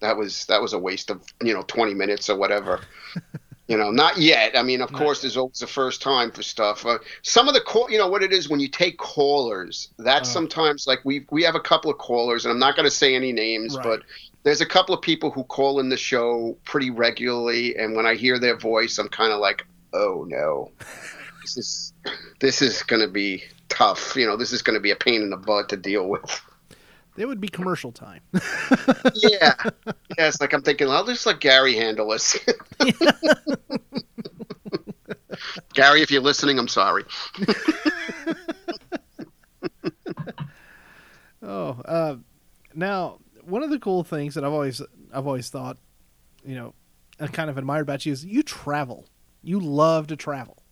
[SPEAKER 2] that was that was a waste of you know 20 minutes or whatever. You know, not yet. I mean, of course, there's always a first time for stuff. Uh, some of the call, you know, what it is when you take callers. That's oh. sometimes like we we have a couple of callers, and I'm not going to say any names, right. but there's a couple of people who call in the show pretty regularly, and when I hear their voice, I'm kind of like, oh no, this is this is going to be tough. You know, this is going to be a pain in the butt to deal with.
[SPEAKER 1] It would be commercial time.
[SPEAKER 2] yeah. Yeah, it's like I'm thinking, I'll just let Gary handle this. Gary, if you're listening, I'm sorry.
[SPEAKER 1] oh, uh, now one of the cool things that I've always I've always thought, you know, I kind of admired about you is you travel. You love to travel.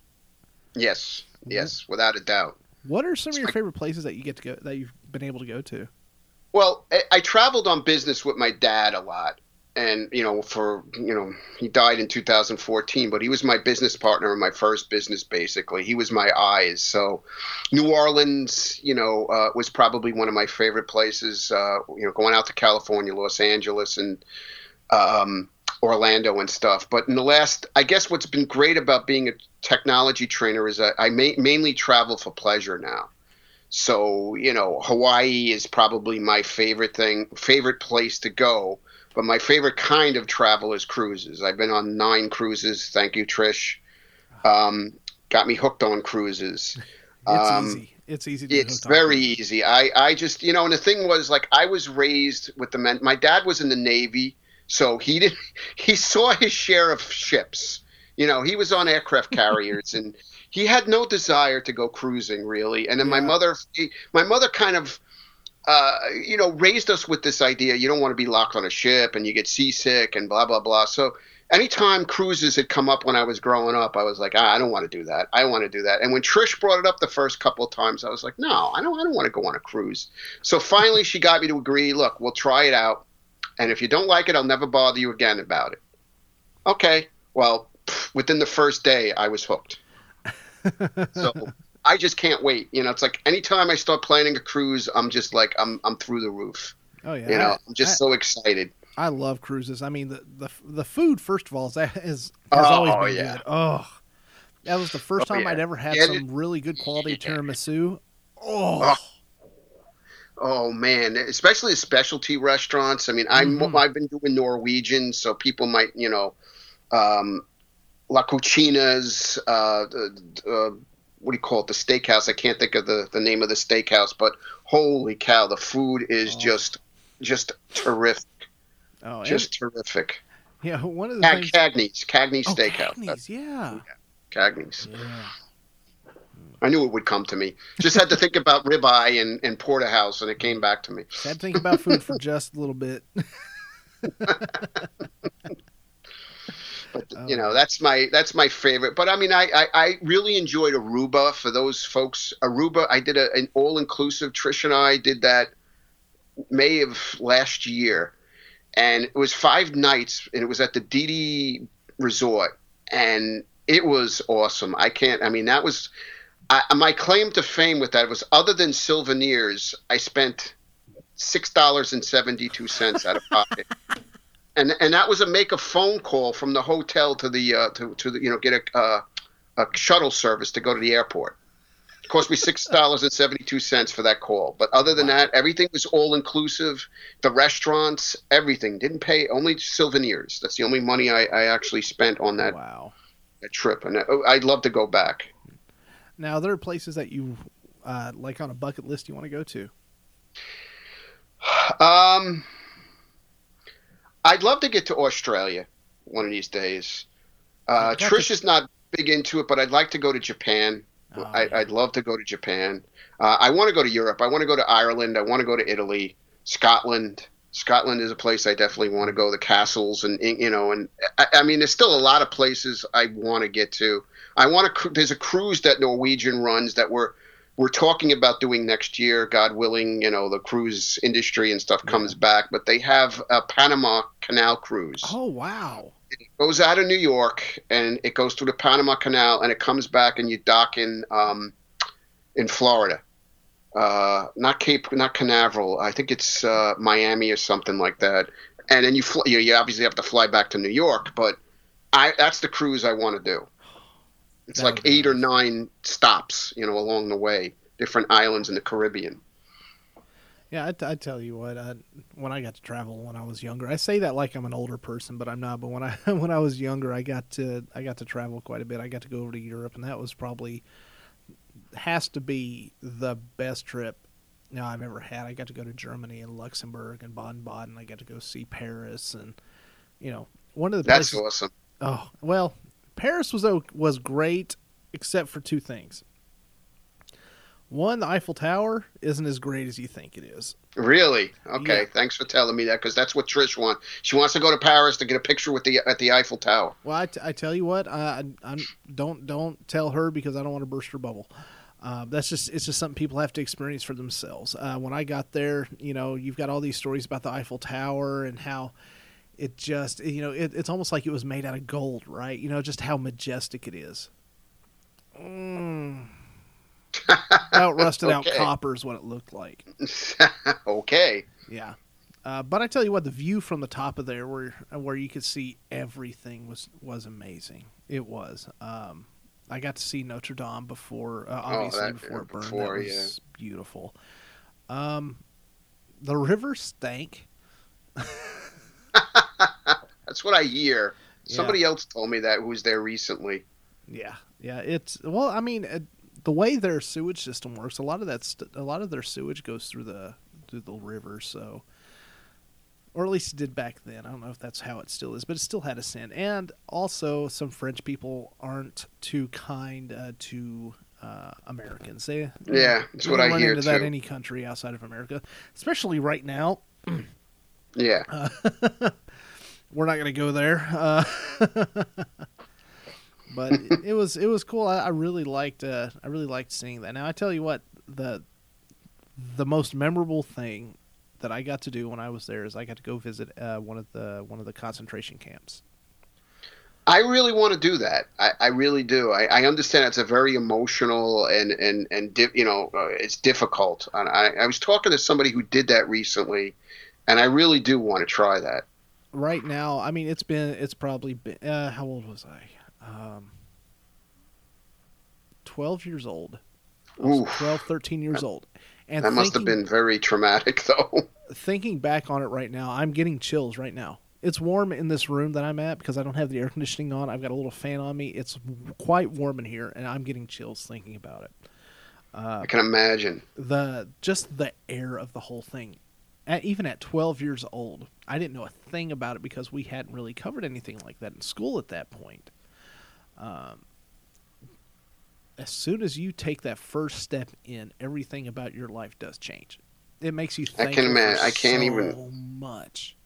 [SPEAKER 2] Yes, yes, without a doubt.
[SPEAKER 1] What are some
[SPEAKER 2] It's
[SPEAKER 1] of your
[SPEAKER 2] like-
[SPEAKER 1] favorite places that you get to go that you've been able to go to?
[SPEAKER 2] Well, I, I traveled on business with my dad a lot, and you know, for you know, he died in 2014, but he was my business partner in my first business. Basically, he was my eyes. So, New Orleans, you know, uh, was probably one of my favorite places. Uh, you know, going out to California, Los Angeles, and um, Orlando and stuff. But in the last, I guess what's been great about being a technology trainer is that I ma- mainly travel for pleasure now. So, you know, Hawaii is probably my favorite thing, favorite place to go. But my favorite kind of travel is cruises. I've been on nine cruises. Thank you, Trish. Um, got me hooked on cruises.
[SPEAKER 1] It's
[SPEAKER 2] Um,
[SPEAKER 1] easy. It's easy. To
[SPEAKER 2] It's very easy. I, I just, you know, and the thing was, like, I was raised with the men. My dad was in the Navy, so he did. He saw his share of ships. You know, he was on aircraft carriers, and he had no desire to go cruising really. And then my
[SPEAKER 1] Yeah.
[SPEAKER 2] mother, my mother, kind of. Uh, you know, raised us with this idea you don't want to be locked on a ship and you get seasick and blah blah blah. So anytime cruises had come up when I was growing up, I was like, ah, I don't want to do that. I want to do that. And when Trish brought it up the first couple of times, I was like, no, I don't. I don't want to go on a cruise. So finally, she got me to agree. Look, we'll try it out, and if you don't like it, I'll never bother you again about it. Okay. Well, within the first day, I was hooked. So. I just can't wait. You know, it's like anytime I start planning a cruise, I'm just like I'm I'm through the roof.
[SPEAKER 1] Oh yeah.
[SPEAKER 2] You know,
[SPEAKER 1] I-
[SPEAKER 2] I'm just
[SPEAKER 1] I,
[SPEAKER 2] so excited.
[SPEAKER 1] I love cruises. I mean, the the the food first of all is is has
[SPEAKER 2] Oh,
[SPEAKER 1] always been
[SPEAKER 2] yeah.
[SPEAKER 1] good. Oh, that was the first
[SPEAKER 2] Oh,
[SPEAKER 1] time
[SPEAKER 2] yeah.
[SPEAKER 1] I'd ever had
[SPEAKER 2] Yeah,
[SPEAKER 1] some really good quality tiramisu. Oh,
[SPEAKER 2] Oh. Oh man, especially the specialty restaurants. I mean, I'm
[SPEAKER 1] Mhm.
[SPEAKER 2] I've been doing Norwegian, so people might you know, um, La Cucina's. Uh, uh, what do you call it? The steakhouse. I can't think of the the name of the steakhouse, but holy cow, the food is
[SPEAKER 1] Oh.
[SPEAKER 2] just just terrific,
[SPEAKER 1] oh, and-
[SPEAKER 2] just terrific.
[SPEAKER 1] yeah. One of the
[SPEAKER 2] Cag-
[SPEAKER 1] things.
[SPEAKER 2] Cagney's, Cagney's
[SPEAKER 1] oh,
[SPEAKER 2] Steakhouse.
[SPEAKER 1] Cagney's, yeah.
[SPEAKER 2] Cagney's.
[SPEAKER 1] Yeah.
[SPEAKER 2] I knew it would come to me. Just had to think about ribeye and, and porterhouse, and it came back to me.
[SPEAKER 1] Had to think about food for just a little bit.
[SPEAKER 2] But
[SPEAKER 1] Oh.
[SPEAKER 2] you know, that's my that's my favorite. But I mean, I, I, I really enjoyed Aruba. For those folks, Aruba, I did a, an all inclusive. Trish and I did that May of last year, and it was five nights, and it was at the Divi Resort, and it was awesome. I can't. I mean, that was. I, my claim to fame with that was other than souvenirs, I spent six dollars and seventy two cents out of pocket. and and that was a make a phone call from the hotel to the uh, to to the, you know get a uh, a shuttle service to go to the airport. It cost me six dollars and seventy two cents for that call. But other than that, everything was all inclusive. The restaurants, everything didn't pay. Only souvenirs. That's the only money I, I actually spent on that,
[SPEAKER 1] wow.
[SPEAKER 2] that trip, and I, I'd love to go back.
[SPEAKER 1] Now, there are places that you uh, like on a bucket list you want to go to.
[SPEAKER 2] Um, I'd love to get to Australia one of these days. Uh, Trish
[SPEAKER 1] to-
[SPEAKER 2] is not big into it, but I'd like to go to Japan.
[SPEAKER 1] Oh,
[SPEAKER 2] I,
[SPEAKER 1] yeah.
[SPEAKER 2] I'd love to go to Japan. Uh, I want to go to Europe. I want to go to Ireland. I want to go to Italy, Scotland. Scotland is a place I definitely want to go. The castles and you know, and I, I mean, there's still a lot of places I want to get to. I want to. There's a cruise that Norwegian runs that we're we're talking about doing next year, God willing. You know, the cruise industry and stuff comes back, but they have a Panama Canal cruise
[SPEAKER 1] Oh wow.
[SPEAKER 2] it goes out of New York and it goes through the Panama Canal and it comes back and you dock in um, in Florida. Uh, not Cape, not Canaveral. I think it's uh, Miami or something like that. And then you fly, you, you obviously have to fly back to New York, but I that's the cruise I want to do. It's
[SPEAKER 1] That
[SPEAKER 2] like eight or nine stops, you know, along the way, different islands in the Caribbean.
[SPEAKER 1] Yeah, I, I tell you what. I, when I got to travel when I was younger, I say that like I'm an older person, but I'm not. But when I when I was younger, I got to I got to travel quite a bit. I got to go over to Europe, and that was probably has to be the best trip now I've ever had. I got to go to Germany and Luxembourg and Baden Baden. I got to go see Paris, and you know one of the
[SPEAKER 2] That's
[SPEAKER 1] places.
[SPEAKER 2] awesome.
[SPEAKER 1] Oh well, Paris was was great except for two things. One, the Eiffel Tower isn't as great as you think it is.
[SPEAKER 2] Really? Okay.
[SPEAKER 1] Yeah.
[SPEAKER 2] Thanks for telling me that because that's what Trish wants. She wants to go to Paris to get a picture with the at the Eiffel Tower.
[SPEAKER 1] Well, I, t- I tell you what, I, I don't don't tell her because I don't want to burst her bubble. Uh, that's just it's just something people have to experience for themselves. Uh, when I got there, you know, you've got all these stories about the Eiffel Tower and how it just you know it, it's almost like it was made out of gold, right? You know, just how majestic it is. Mm. out rusted out copper is what it looked like.
[SPEAKER 2] okay.
[SPEAKER 1] Yeah. Uh, but I tell you what, the view from the top of there, where where you could see everything, was was amazing. It was. Um, I got to see Notre Dame before, uh, obviously
[SPEAKER 2] Oh,
[SPEAKER 1] before it burned.
[SPEAKER 2] before,
[SPEAKER 1] that was beautiful. Um, the river stank.
[SPEAKER 2] That's what I hear.
[SPEAKER 1] Yeah.
[SPEAKER 2] Somebody else told me that who was there recently.
[SPEAKER 1] Yeah, yeah. It's well, I mean, uh, the way their sewage system works, a lot of that, st- a lot of their sewage goes through the through the river. So, or at least it did back then. I don't know if that's how it still is, but it still had a scent. And also, some French people aren't too kind uh, to uh, Americans. They
[SPEAKER 2] Yeah, that's what I
[SPEAKER 1] run
[SPEAKER 2] hear
[SPEAKER 1] into that
[SPEAKER 2] too.
[SPEAKER 1] any country outside of America, especially right now.
[SPEAKER 2] Yeah.
[SPEAKER 1] Uh, we're not going to go there. Uh, but it, was it was cool. I, I really liked uh, I really liked seeing that. Now I tell you what the the most memorable thing that I got to do when I was there is I got to go visit uh, one of the one of the concentration camps.
[SPEAKER 2] I really want to do that. I, I really do. I, I understand it's a very emotional and and and di- you know uh, it's difficult. And I, I was talking to somebody who did that recently, and I really do want to try that.
[SPEAKER 1] Right now, I mean, it's been it's probably been uh, how old was I? Um, Twelve years old. I was
[SPEAKER 2] Ooh,
[SPEAKER 1] 12, 13 years old. And
[SPEAKER 2] that must have been very traumatic, though.
[SPEAKER 1] thinking back on it right now, I'm getting chills right now. It's warm in this room that I'm at because I don't have the air conditioning on. I've got a little fan on me. It's quite warm in here, and I'm getting chills thinking about it. Uh,
[SPEAKER 2] I can imagine.
[SPEAKER 1] the just the air of the whole thing. At, even at 12 years old, I didn't know a thing about it because we hadn't really covered anything like that in school at that point. Um, as soon as you take that first step in, everything about your life does change. It makes you
[SPEAKER 2] I
[SPEAKER 1] think.
[SPEAKER 2] can imagine- I can't even-
[SPEAKER 1] so much.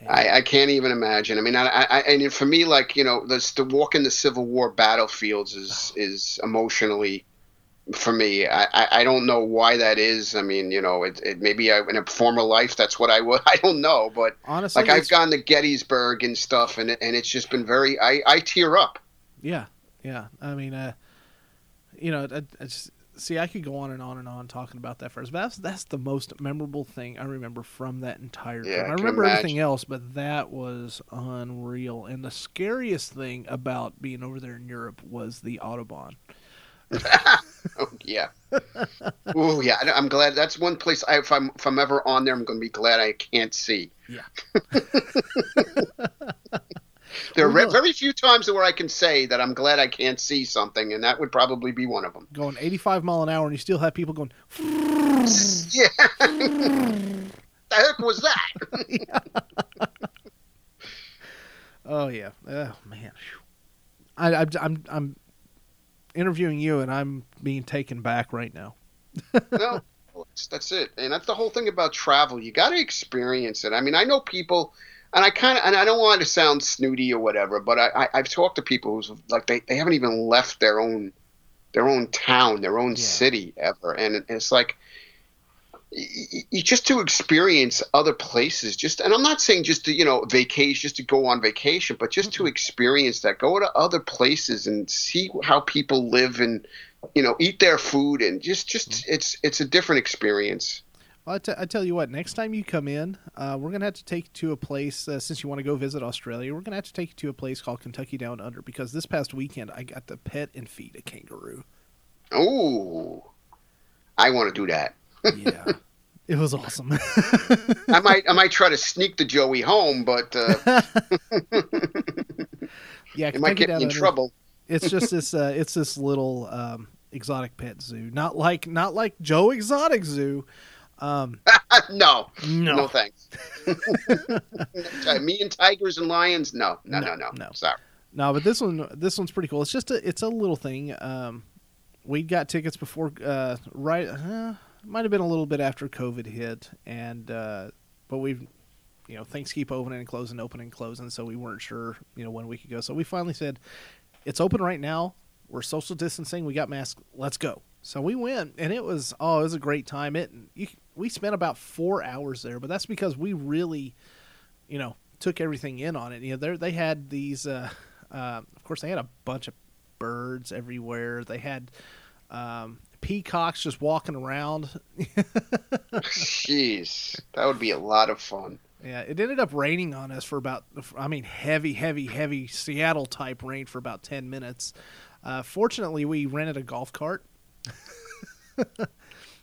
[SPEAKER 1] And-
[SPEAKER 2] I, I can't even imagine. I mean, I, I and for me, like you know, this, the walk in the Civil War battlefields is is emotionally for me. I, I, I don't know why that is. I mean, you know, it, it maybe I, in a former life that's what I would. I don't know, but
[SPEAKER 1] honestly,
[SPEAKER 2] like I've gone to Gettysburg and stuff, and and it's just been very. I I tear up.
[SPEAKER 1] Yeah, yeah. I mean, uh, you know, I, I just see. I could go on and on and on talking about that first, but that's that's the most memorable thing I remember from that entire
[SPEAKER 2] Yeah,
[SPEAKER 1] trip.
[SPEAKER 2] I
[SPEAKER 1] I
[SPEAKER 2] can
[SPEAKER 1] remember everything else, but that was unreal. And the scariest thing about being over there in Europe was the autobahn.
[SPEAKER 2] Oh yeah. oh yeah. I'm glad. That's one place. I, if I'm if I'm ever on there, I'm going to be glad I can't see.
[SPEAKER 1] Yeah.
[SPEAKER 2] There are
[SPEAKER 1] Well,
[SPEAKER 2] very few times where I can say that I'm glad I can't see something, and that would probably be one of them.
[SPEAKER 1] Going 85 mile an hour, and you still have people going.
[SPEAKER 2] Yeah. the heck was that?
[SPEAKER 1] Oh yeah. Oh man. I, I, I'm I'm interviewing you, and I'm being taken back right now.
[SPEAKER 2] no, that's, it. And that's the whole thing about travel. You got to experience it. I mean, I know people, and I kind of, and I don't want to sound snooty or whatever, but I, I, I've talked to people who's like they, they haven't even left their own their own town, their own
[SPEAKER 1] Yeah.
[SPEAKER 2] city ever, and it's like. You, just to experience other places, just and I'm not saying just to you know vacation, just to go on vacation, but just to experience that, go to other places and see how people live and you know eat their food and just just it's it's a different experience.
[SPEAKER 1] Well, I, t- I tell you what, next time you come in, uh, we're gonna have to take you to a place. Uh, since you want to go visit Australia, we're gonna have to take you to a place called Kentucky Down Under because this past weekend I got to pet and feed a kangaroo.
[SPEAKER 2] oh i want to do that
[SPEAKER 1] Yeah, it was awesome.
[SPEAKER 2] i might i might try to sneak the joey home but uh,
[SPEAKER 1] yeah,
[SPEAKER 2] it might get me in
[SPEAKER 1] Under,
[SPEAKER 2] trouble
[SPEAKER 1] It's just this. Uh, it's this little um, exotic pet zoo. Not like not like Joe Exotic Zoo. Um,
[SPEAKER 2] no
[SPEAKER 1] no,
[SPEAKER 2] no thanks Uh, me and tigers and lions no no
[SPEAKER 1] No,
[SPEAKER 2] no no,
[SPEAKER 1] no.
[SPEAKER 2] sorry
[SPEAKER 1] No, but this one this one's pretty cool. It's just a it's a little thing. Um, we got tickets before uh, right uh, might have been a little bit after COVID hit, and uh, but we've you know things keep opening and closing, opening and closing, so we weren't sure you know when we could go. So we finally said it's open right now. We're social distancing. We got masks. Let's go. So we went, and it was oh, it was a great time. It you, we spent about four hours there, but that's because we really, you know, took everything in on it. You know, they they had these. Uh, uh, of course, they had a bunch of birds everywhere. They had um, peacocks just walking around.
[SPEAKER 2] Jeez, that would be a lot of fun.
[SPEAKER 1] Yeah, it ended up raining on us for about, I mean, heavy, heavy, heavy Seattle type rain for about 10 minutes. Uh, fortunately, we rented a golf cart.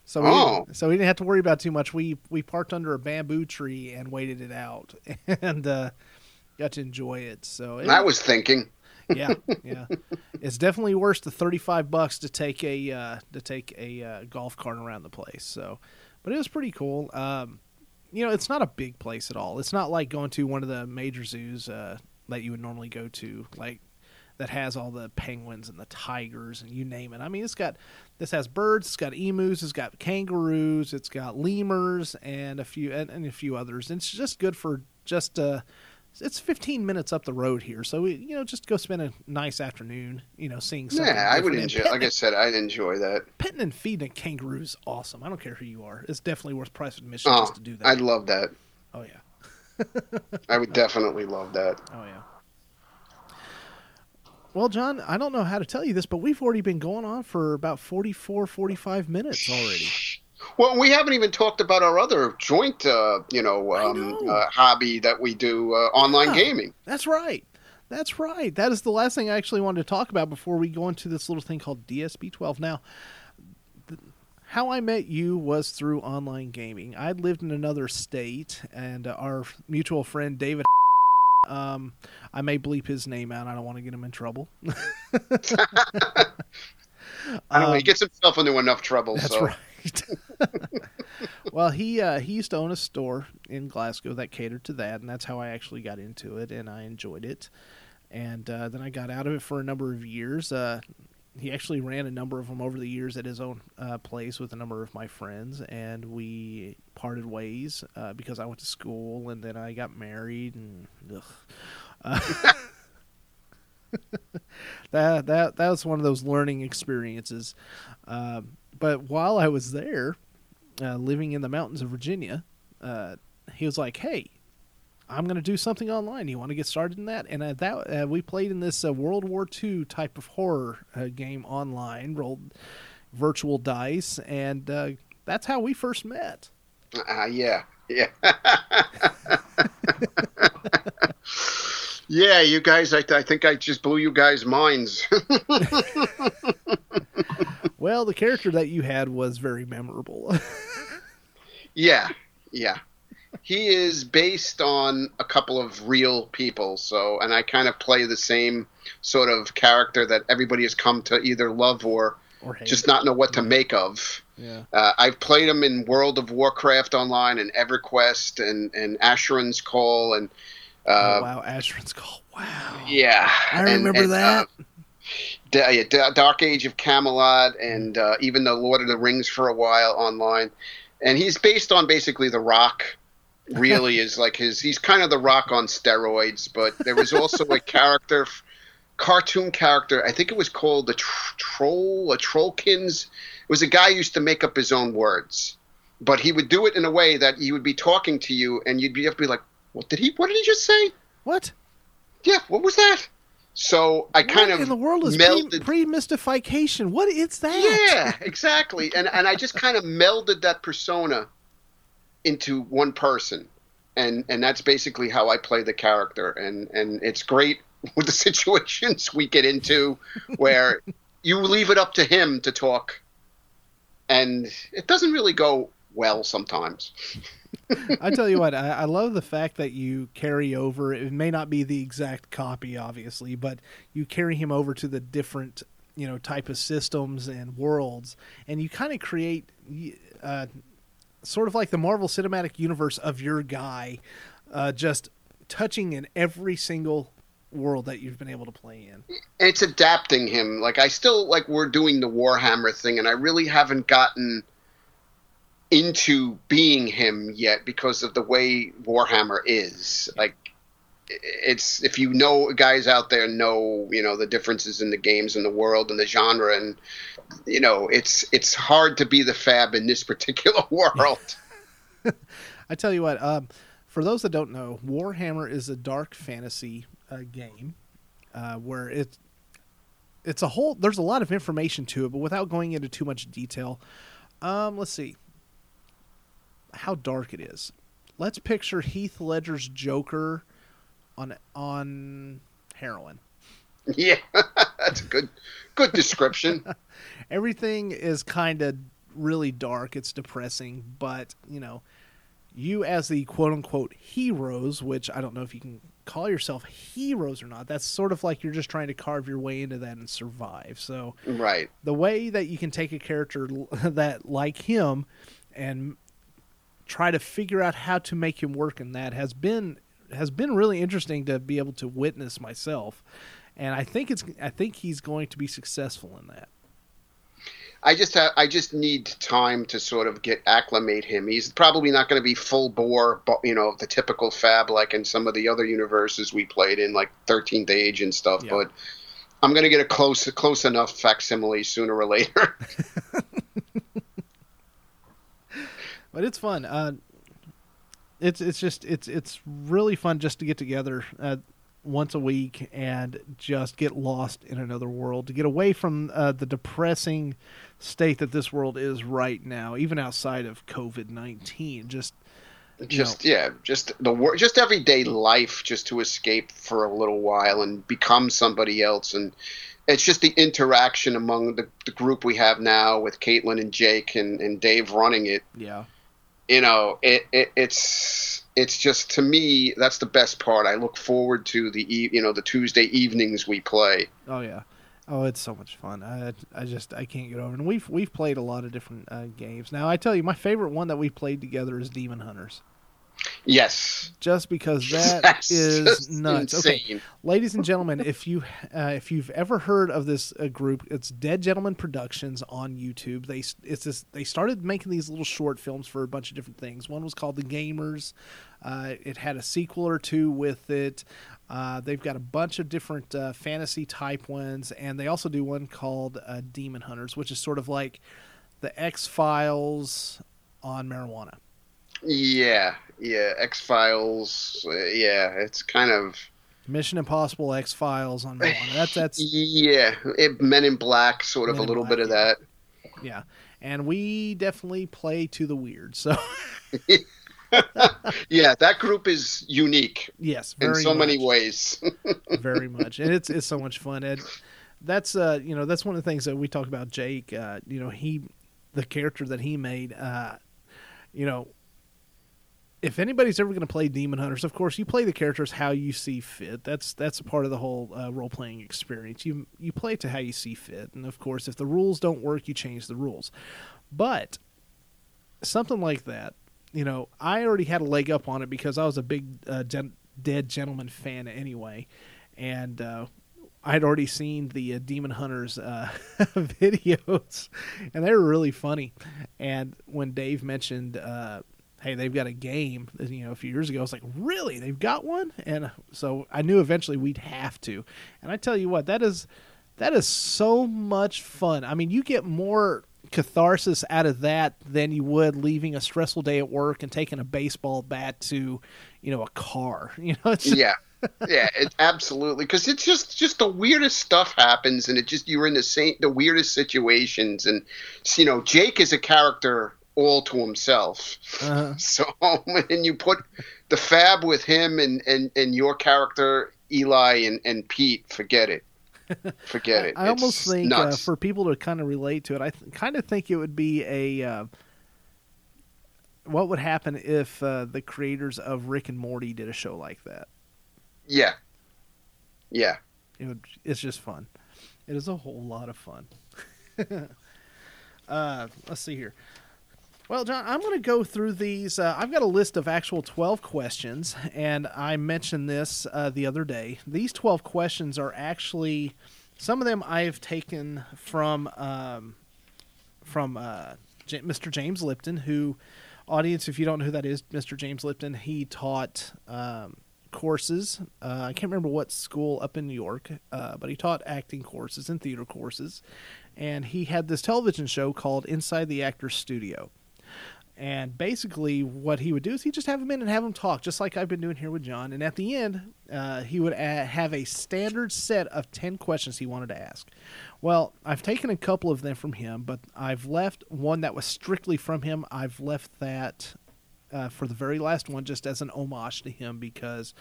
[SPEAKER 1] so we
[SPEAKER 2] Oh.
[SPEAKER 1] so we didn't have to worry about too much. We we parked under a bamboo tree and waited it out and uh, got to enjoy it. So it,
[SPEAKER 2] I was thinking.
[SPEAKER 1] Yeah, yeah, it's definitely worth the thirty five bucks to take a uh, to take a uh, golf cart around the place. So, but it was pretty cool. Um, you know, it's not a big place at all. It's not like going to one of the major zoos uh, that you would normally go to, like that has all the penguins and the tigers and you name it. I mean, it's got this has birds, it's got emus, it's got kangaroos, it's got lemurs and a few and, and a few others. And it's just good for just uh it's 15 minutes up the road here, so we, you know, just go spend a nice afternoon, you know, seeing something.
[SPEAKER 2] Yeah, I would enjoy. Like I said, I'd enjoy that.
[SPEAKER 1] petting and feeding a kangaroo is awesome. I don't care who you are; it's definitely worth price of admission
[SPEAKER 2] Oh,
[SPEAKER 1] just to do that.
[SPEAKER 2] I'd love that.
[SPEAKER 1] oh yeah,
[SPEAKER 2] I would definitely love that.
[SPEAKER 1] oh yeah. Well, John, I don't know how to tell you this, but we've already been going on for about 44, 45 minutes already.
[SPEAKER 2] Well, we haven't even talked about our other joint, uh, you know, um,
[SPEAKER 1] know.
[SPEAKER 2] Uh, hobby that we do, uh, online
[SPEAKER 1] Yeah.
[SPEAKER 2] gaming.
[SPEAKER 1] That's right. That's right. That is the last thing I actually wanted to talk about before we go into this little thing called DSB 12. Now, th- how I met you was through online gaming. I lived in another state, and uh, our mutual friend David. Um, I may bleep his name out. I don't want to get him in trouble.
[SPEAKER 2] I don't know. He
[SPEAKER 1] Um,
[SPEAKER 2] gets himself into enough trouble.
[SPEAKER 1] That's
[SPEAKER 2] so.
[SPEAKER 1] right. well, he uh, he used to own a store in Glasgow that catered to that, and that's how I actually got into it, and I enjoyed it. And uh, then I got out of it for a number of years. Uh, he actually ran a number of them over the years at his own uh, place with a number of my friends, and we parted ways uh, because I went to school, and then I got married, and. Uh, that that that was one of those learning experiences. Um, but while I was there, uh, living in the mountains of Virginia, uh, he was like, "Hey, I'm going to do something online. You want to get started in that?" And uh, that uh, we played in this uh, World War II type of horror uh, game online, rolled virtual dice, and that's how we first met.
[SPEAKER 2] Uh, yeah, yeah. yeah, you guys, I, I think I just blew you guys' minds.
[SPEAKER 1] Well, the character that you had was very memorable.
[SPEAKER 2] yeah, yeah. He is based on a couple of real people, so, and I kind of play the same sort of character that everybody has come to either love or
[SPEAKER 1] or
[SPEAKER 2] just not know what to make of.
[SPEAKER 1] yeah.
[SPEAKER 2] Uh, I've played him in World of Warcraft online and EverQuest and, and Asheron's Call and uh,
[SPEAKER 1] oh, wow, Asheron's Call. Wow.
[SPEAKER 2] yeah,
[SPEAKER 1] I
[SPEAKER 2] and-
[SPEAKER 1] remember
[SPEAKER 2] and,
[SPEAKER 1] that.
[SPEAKER 2] uh, Da- Dark Age of Camelot and uh, even the Lord of the Rings for a while online, and he's based on basically The Rock. Really is like his. He's kind of The Rock on steroids, but there was also a character, cartoon character. I think it was called the tr- Troll, a Trollkins. It was a guy who used to make up his own words, but he would do it in a way that he would be talking to you, and you'd be, have to be like, "What did he? What did he just say?
[SPEAKER 1] What?
[SPEAKER 2] Yeah, what was that?" So I kind
[SPEAKER 1] what
[SPEAKER 2] of
[SPEAKER 1] in the world is
[SPEAKER 2] melded
[SPEAKER 1] pre mystification? What is that?
[SPEAKER 2] yeah, exactly. And and I just kind of melded that persona into one person. And and that's basically how I play the character. And and it's great with the situations we get into where you leave it up to him to talk and it doesn't really go well sometimes.
[SPEAKER 1] I tell you what, I, I love the fact that you carry over. It may not be the exact copy, obviously, but you carry him over to the different, you know, type of systems and worlds, and you kind of create, uh, sort of like the Marvel Cinematic Universe of your guy, uh, just touching in every single world that you've been able to play in.
[SPEAKER 2] It's adapting him. Like I still like we're doing the Warhammer thing, and I really haven't gotten into being him yet because of the way Warhammer is. Like it's if you know guys out there know you know the differences in the games and the world and the genre and you know it's it's hard to be the fab in this particular world.
[SPEAKER 1] I tell you what, um, for those that don't know, Warhammer is a dark fantasy uh, game uh, where it's it's a whole. There's a lot of information to it, but without going into too much detail, um, let's see how dark it is. Let's picture Heath Ledger's Joker on on heroin.
[SPEAKER 2] Yeah, that's a good good description.
[SPEAKER 1] Everything is kind of really dark. It's depressing, but you know, you as the quote unquote heroes, which I don't know if you can call yourself heroes or not. That's sort of like you're just trying to carve your way into that and survive. So,
[SPEAKER 2] right,
[SPEAKER 1] the way that you can take a character that like him and try to figure out how to make him work in that has been has been really interesting to be able to witness myself. And I think it's I think he's going to be successful in that.
[SPEAKER 2] I just have, I just need time to sort of get acclimate him. He's probably not going to be full bore, but you know, the typical fab like in some of the other universes we played in, like Thirteenth Age and stuff. Yeah. But I'm going to get a close close enough facsimile sooner or later.
[SPEAKER 1] but it's fun. Uh, it's it's just it's it's really fun just to get together. Uh, once a week and just get lost in another world to get away from uh, the depressing state that this world is right now, even outside of COVID nineteen. Just
[SPEAKER 2] just know. yeah, just the just everyday life, just to escape for a little while and become somebody else, and it's just the interaction among the, the group we have now with Caitlin and Jake and, and Dave running it.
[SPEAKER 1] Yeah,
[SPEAKER 2] you know, it, it it's it's just to me that's the best part. I look forward to the you know the Tuesday evenings we play.
[SPEAKER 1] Oh yeah. Oh, it's so much fun. I, I just I can't get over. It. And we've we've played a lot of different uh, games. Now I tell you, my favorite one that we played together is Demon Hunters.
[SPEAKER 2] Yes.
[SPEAKER 1] Just because that That's is nuts. Insane. Okay, ladies and gentlemen, if you uh, if you've ever heard of this uh, group, it's Dead Gentlemen Productions on YouTube. They it's this they started making these little short films for a bunch of different things. One was called The Gamers. Uh, it had a sequel or two with it. Uh, they've got a bunch of different uh, fantasy type ones, and they also do one called uh, Demon Hunters, which is sort of like the X Files on marijuana.
[SPEAKER 2] Yeah, yeah, X Files. Uh, yeah, it's kind of
[SPEAKER 1] Mission Impossible, X Files on marijuana. That's that's
[SPEAKER 2] yeah, it, Men in Black, sort of a little Black, bit of that.
[SPEAKER 1] Yeah, and we definitely play to the weird. So.
[SPEAKER 2] yeah, that group is unique.
[SPEAKER 1] Yes,
[SPEAKER 2] in so much. many ways.
[SPEAKER 1] very much, and it's it's so much fun. And that's uh, you know, that's one of the things that we talk about. Jake, uh, you know, he, the character that he made, uh, you know, if anybody's ever going to play Demon Hunters, of course, you play the characters how you see fit. That's that's a part of the whole uh, role playing experience. You you play to how you see fit, and of course, if the rules don't work, you change the rules. But something like that, you know, I already had a leg up on it because I was a big uh, gen- Dead Gentlemen fan anyway, and uh, I had already seen the uh, Demon Hunters uh, videos, and they were really funny. And when Dave mentioned uh, hey, they've got a game, uh, you know, a few years ago. I was like, really? They've got one? And uh, so I knew eventually we'd have to. And I tell you what, that is that is so much fun. I mean, you get more catharsis out of that than you would leaving a stressful day at work and taking a baseball bat to, you know, a car. You know,
[SPEAKER 2] just... yeah. yeah, it, absolutely. Because it's just just the weirdest stuff happens, and it just you're in the same the weirdest situations, and you know Jake is a character all to himself. Uh-huh. So and you put the fab with him and, and, and your character Eli and, and Pete, forget it. Forget it.
[SPEAKER 1] I, I almost think uh, for people to kind of relate to it, I th- kind of think it would be a. Uh, what would happen if uh, the creators of Rick and Morty did a show like that?
[SPEAKER 2] Yeah. Yeah.
[SPEAKER 1] It would, it's just fun. It is a whole lot of fun. uh, let's see here Well, John, I'm going to go through these. Uh, I've got a list of actual 12 questions, and I mentioned this uh, the other day. These 12 questions are actually some of them I have taken from um, from uh, Mr. James Lipton, who, audience, if you don't know who that is, Mr. James Lipton, he taught um, courses. Uh, I can't remember what school up in New York, uh, but he taught acting courses and theater courses. And he had this television show called Inside the Actor's Studio. And basically, what he would do is he'd just have him in and have him talk, just like I've been doing here with John. And at the end, uh, he would a- have a standard set of 10 questions he wanted to ask. Well, I've taken a couple of them from him, but I've left one that was strictly from him. I've left that uh, for the very last one just as an homage to him because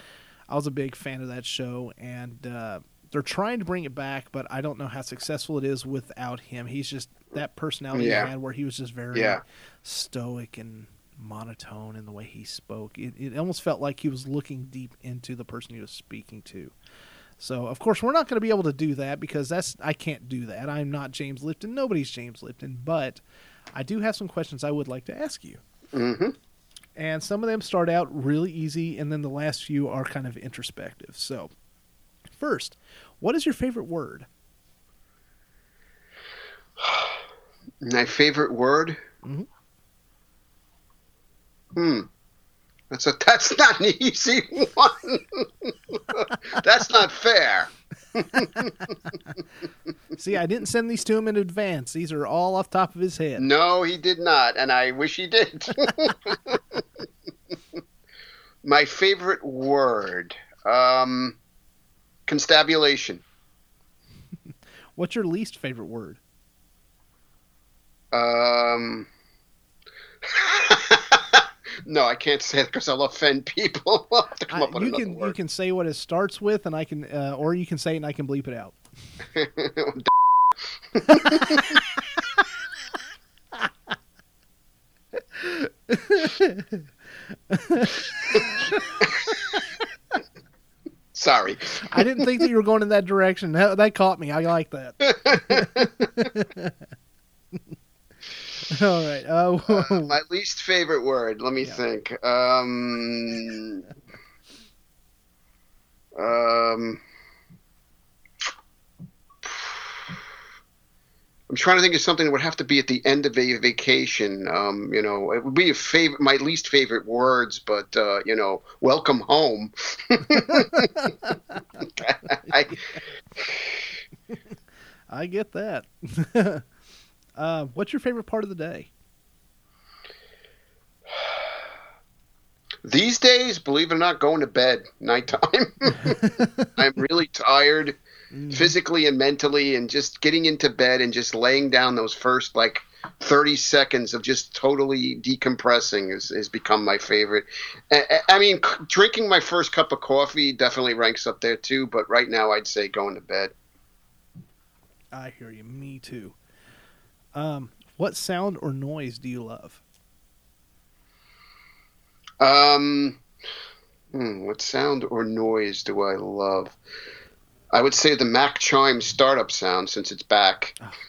[SPEAKER 1] I was a big fan of that show. And uh, they're trying to bring it back, but I don't know how successful it is without him. He's just that personality
[SPEAKER 2] Yeah.
[SPEAKER 1] he had where he was just very
[SPEAKER 2] Yeah.
[SPEAKER 1] stoic and monotone in the way he spoke. It, it almost felt like he was looking deep into the person he was speaking to. So, of course, we're not going to be able to do that because that's I can't do that. I'm not James Lipton. Nobody's James Lipton, but I do have some questions I would like to ask you.
[SPEAKER 2] hmm
[SPEAKER 1] And some of them start out really easy, and then the last few are kind of introspective. So, first, what is your favorite word?
[SPEAKER 2] My favorite word.
[SPEAKER 1] Mhm.
[SPEAKER 2] Hmm. That's a that's not an easy one. that's not fair.
[SPEAKER 1] See, I didn't send these to him in advance. These are all off top of his head.
[SPEAKER 2] No, he did not, and I wish he did. My favorite word. Um, constabulation.
[SPEAKER 1] What's your least favorite word?
[SPEAKER 2] Um, no, I can't say it because I'll offend people. I'll have to come
[SPEAKER 1] I-
[SPEAKER 2] up with
[SPEAKER 1] you can you can say what it starts with, and I can, uh, or you can say it and I can bleep it out.
[SPEAKER 2] Sorry.
[SPEAKER 1] I didn't think that you were going in that direction. That, that caught me. I like that. All right. Uh,
[SPEAKER 2] My least favorite word. Let me
[SPEAKER 1] Yeah.
[SPEAKER 2] think. Um, um, I'm trying to think of something that would have to be at the end of a vacation. Um, you know, it would be a favorite, my least favorite words, but uh, you know, welcome home. I,
[SPEAKER 1] I get that. uh, what's your favorite part of the day?
[SPEAKER 2] These days, believe it or not, going to bed nighttime. I'm really tired,
[SPEAKER 1] Mm.
[SPEAKER 2] physically and mentally, and just getting into bed and just laying down those first like 30 seconds of just totally decompressing is, has become my favorite. I, I mean, c- drinking my first cup of coffee definitely ranks up there too, but right now I'd say going to bed.
[SPEAKER 1] I hear you. Me too. Um, what sound or noise do you love?
[SPEAKER 2] Um, hmm, what sound or noise do I love? I would say the Mac Chime startup sound since it's back.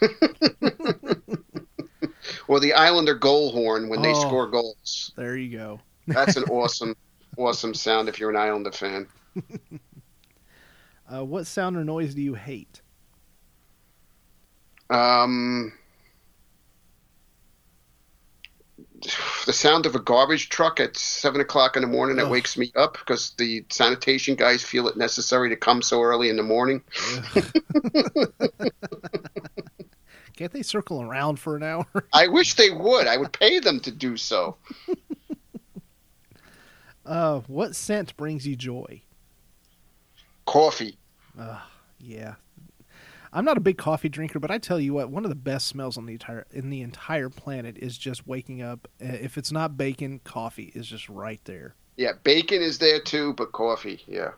[SPEAKER 2] or the Islander goal horn when they
[SPEAKER 1] Oh.
[SPEAKER 2] score goals.
[SPEAKER 1] There you go.
[SPEAKER 2] That's an awesome, awesome sound if you're an Islander fan.
[SPEAKER 1] Uh, what sound or noise do you hate?
[SPEAKER 2] Um, the sound of a garbage truck at seven o'clock in the morning that
[SPEAKER 1] Ugh.
[SPEAKER 2] wakes me up because the sanitation guys feel it necessary to come so early in the morning.
[SPEAKER 1] Can't they circle around for an hour?
[SPEAKER 2] I wish they would. I would pay them to do so.
[SPEAKER 1] Uh, what scent brings you joy?
[SPEAKER 2] Coffee.
[SPEAKER 1] Uh, yeah. I'm not a big coffee drinker, but I tell you what, one of the best smells on the entire in the entire planet is just waking up. Uh, If it's not bacon, coffee is just right there.
[SPEAKER 2] Yeah, bacon is there too, but coffee. Yeah.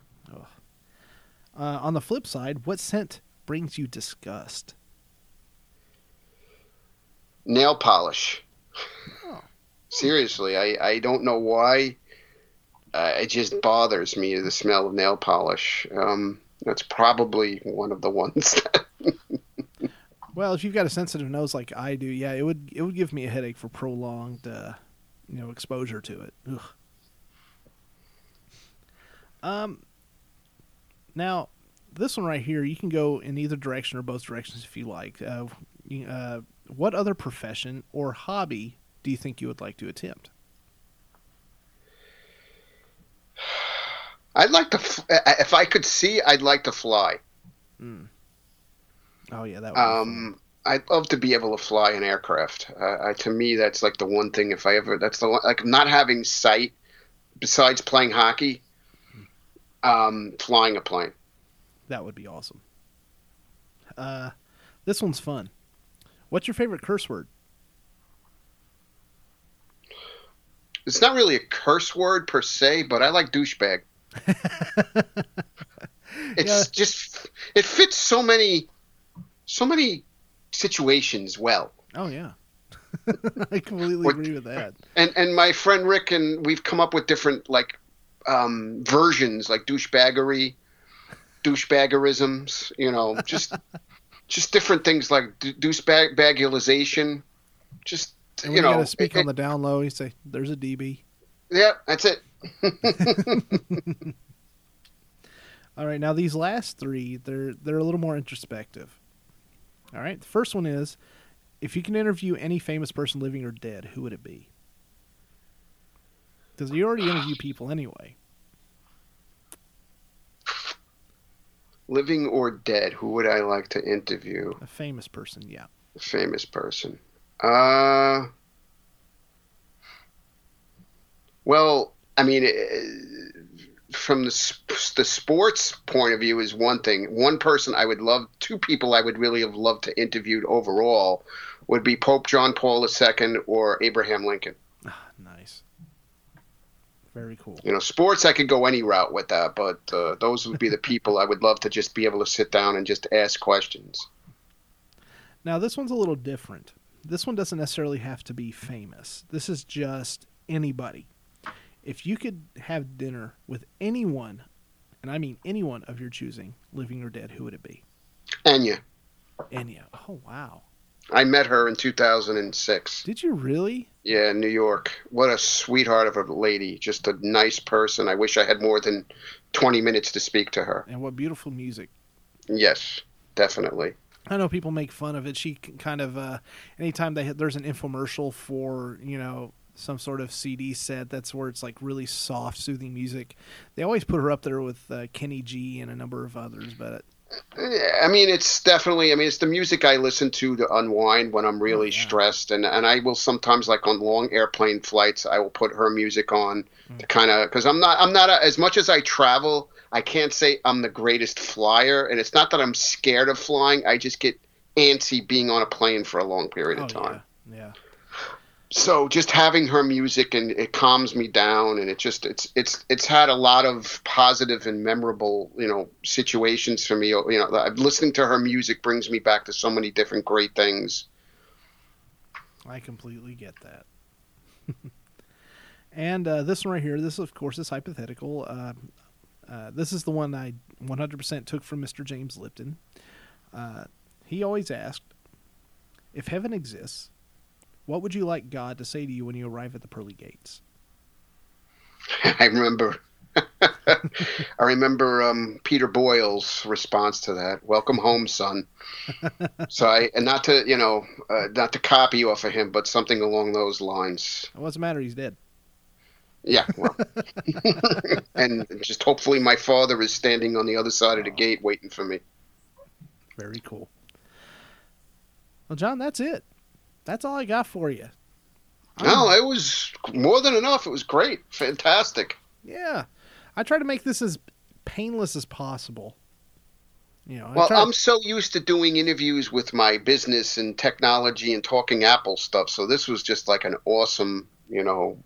[SPEAKER 1] Uh, on the flip side, what scent brings you disgust?
[SPEAKER 2] Nail polish.
[SPEAKER 1] Oh.
[SPEAKER 2] Seriously, I, I don't know why. Uh, it just bothers me the smell of nail polish. Um, that's probably one of the ones.
[SPEAKER 1] Well, if you've got a sensitive nose like I do, yeah, it would it would give me a headache for prolonged, uh, you know, exposure to it. Ugh. Um. Now, this one right here, you can go in either direction or both directions if you like. Uh, uh, what other profession or hobby do you think you would like to attempt?
[SPEAKER 2] I'd like to. F- if I could see, I'd like to fly.
[SPEAKER 1] Mm. Oh yeah, that. Would
[SPEAKER 2] um, I'd love to be able to fly an aircraft. Uh, to me, that's like the one thing. If I ever, that's the one, like not having sight. Besides playing hockey, um, flying a plane.
[SPEAKER 1] That would be awesome. Uh, this one's fun. What's your favorite curse word?
[SPEAKER 2] It's not really a curse word per se, but I like douchebag. it's yeah. just it fits so many so many situations well.
[SPEAKER 1] Oh yeah. I completely agree with that.
[SPEAKER 2] And and my friend Rick and we've come up with different like um, versions like douchebaggery, douchebaggerisms, you know, just just different things like douchebagulization. Just you know,
[SPEAKER 1] speak it, on the down low. You say, "There's a DB."
[SPEAKER 2] Yeah, that's it.
[SPEAKER 1] All right, now these last three, they're they're a little more introspective. All right, the first one is, if you can interview any famous person living or dead, who would it be? Because you already interview people anyway.
[SPEAKER 2] Living or dead, who would I like to interview?
[SPEAKER 1] A famous person, yeah.
[SPEAKER 2] A famous person. Uh. Well, I mean, from the the sports point of view is one thing. One person I would love, two people I would really have loved to interview overall would be Pope John Paul II or Abraham Lincoln.
[SPEAKER 1] Ah, nice. Very cool.
[SPEAKER 2] You know, sports I could go any route with that, but uh, those would be the people I would love to just be able to sit down and just ask questions.
[SPEAKER 1] Now, this one's a little different. This one doesn't necessarily have to be famous. This is just anybody if you could have dinner with anyone, and I mean anyone of your choosing, living or dead, who would it be?
[SPEAKER 2] Anya.
[SPEAKER 1] Enya. Oh wow.
[SPEAKER 2] I met her in 2006.
[SPEAKER 1] Did you really?
[SPEAKER 2] Yeah, in New York. What a sweetheart of a lady. Just a nice person. I wish I had more than 20 minutes to speak to her.
[SPEAKER 1] And what beautiful music.
[SPEAKER 2] Yes, definitely.
[SPEAKER 1] I know people make fun of it. She kind of, uh, anytime they there's an infomercial for you know some sort of CD set that's where it's like really soft, soothing music. They always put her up there with uh, Kenny G and a number of others, but.
[SPEAKER 2] I mean, it's definitely. I mean, it's the music I listen to to unwind when I'm really oh, yeah. stressed, and and I will sometimes, like on long airplane flights, I will put her music on mm. to kind of because I'm not I'm not a, as much as I travel. I can't say I'm the greatest flyer, and it's not that I'm scared of flying. I just get antsy being on a plane for a long period of
[SPEAKER 1] oh,
[SPEAKER 2] time.
[SPEAKER 1] Yeah. yeah
[SPEAKER 2] so just having her music and it calms me down and it just it's it's it's had a lot of positive and memorable you know situations for me. You know listening to her music brings me back to so many different great things.
[SPEAKER 1] I completely get that. And uh, this one right here this of course is hypothetical. Uh, uh, this is the one i 100% took from mr james lipton. Uh, he always asked if heaven exists what would you like God to say to you when you arrive at the pearly gates?
[SPEAKER 2] I remember. I remember um, Peter Boyle's response to that. Welcome home, son. so I, and not to you know, uh, not to copy off of him, but something along those lines.
[SPEAKER 1] It doesn't matter. He's dead.
[SPEAKER 2] Yeah, well, and just hopefully my father is standing on the other side of the gate waiting for me.
[SPEAKER 1] Very cool. Well, John, that's it that's all I got for you.
[SPEAKER 2] No, it was more than enough. It was great, fantastic.
[SPEAKER 1] Yeah, I try to make this as painless as possible. You know,
[SPEAKER 2] well, I'm so used to doing interviews with my business and technology and talking Apple stuff, so this was just like an awesome, you know,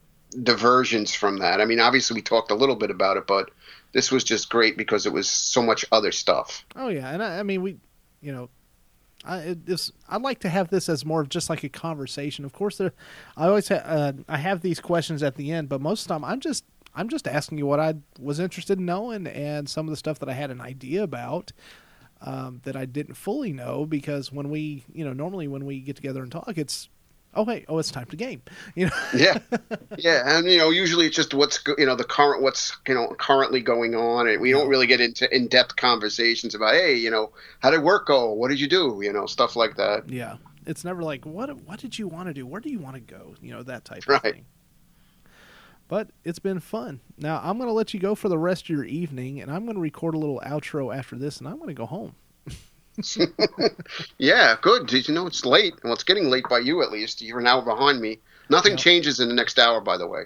[SPEAKER 2] diversions from that. I mean, obviously we talked a little bit about it, but this was just great because it was so much other stuff.
[SPEAKER 1] Oh yeah, and I, I mean we, you know, I this I'd like to have this as more of just like a conversation. Of course, there, I always ha- uh, I have these questions at the end, but most of the time I'm just I'm just asking you what I was interested in knowing and some of the stuff that I had an idea about. um, that I didn't fully know because when we, you know, normally when we get together and talk, it's oh wait, oh it's time to game, you know.
[SPEAKER 2] yeah, yeah, and you know, usually it's just what's you know the current what's you know currently going on, and we don't really get into in depth conversations about hey, you know, how did work go? What did you do? You know, stuff like that.
[SPEAKER 1] Yeah, it's never like what what did you want to do? Where do you want to go? You know that type
[SPEAKER 2] right.
[SPEAKER 1] of thing. But it's been fun. Now I'm going to let you go for the rest of your evening, and I'm going to record a little outro after this, and I'm going to go home.
[SPEAKER 2] yeah, good. Did you know it's late? Well, it's getting late by you at least. You're an hour behind me. Nothing yep. changes in the next hour, by the way.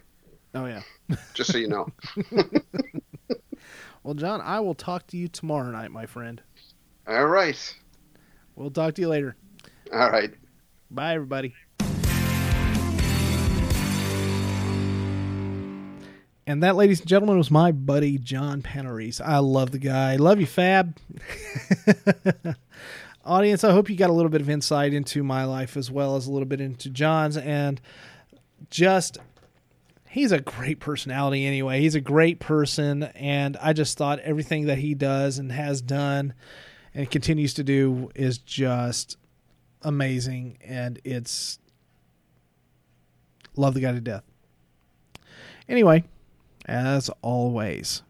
[SPEAKER 1] Oh yeah.
[SPEAKER 2] Just so you know.
[SPEAKER 1] well, John, I will talk to you tomorrow night, my friend.
[SPEAKER 2] All right.
[SPEAKER 1] We'll talk to you later.
[SPEAKER 2] All right.
[SPEAKER 1] Bye, everybody. And that, ladies and gentlemen, was my buddy John Panarese. I love the guy. Love you, Fab. Audience, I hope you got a little bit of insight into my life as well as a little bit into John's. And just, he's a great personality anyway. He's a great person. And I just thought everything that he does and has done and continues to do is just amazing. And it's, love the guy to death. Anyway, as always.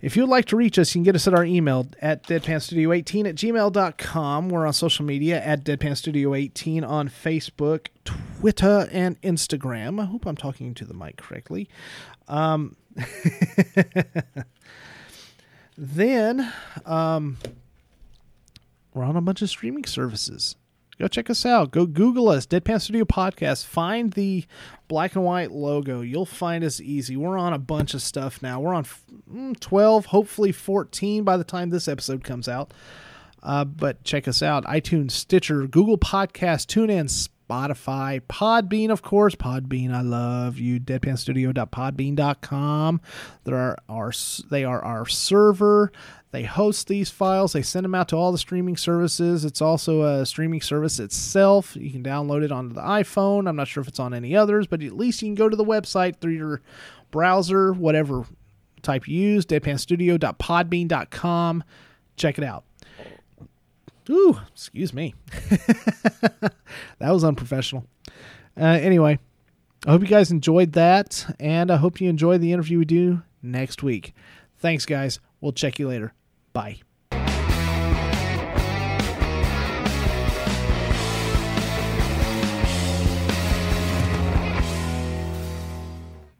[SPEAKER 1] If you'd like to reach us, you can get us at our email at deadpanstudio18 at gmail.com. We're on social media at deadpanstudio18 on Facebook, Twitter, and Instagram. I hope I'm talking to the mic correctly. Um, then um, we're on a bunch of streaming services go check us out. Go Google us, Deadpan Studio Podcast. Find the black and white logo. You'll find us easy. We're on a bunch of stuff now. We're on mm, 12, hopefully 14 by the time this episode comes out. Uh, but check us out iTunes, Stitcher, Google Podcast, TuneIn, Spotify, Podbean, of course. Podbean, I love you. Deadpanstudio.podbean.com. There are our, they are our server. They host these files, they send them out to all the streaming services. It's also a streaming service itself. You can download it onto the iPhone. I'm not sure if it's on any others, but at least you can go to the website through your browser, whatever type you use, deadpanstudio.podbean.com. Check it out. Ooh, excuse me. that was unprofessional. Uh, anyway, I hope you guys enjoyed that, and I hope you enjoy the interview we do next week. Thanks, guys. We'll check you later. Bye.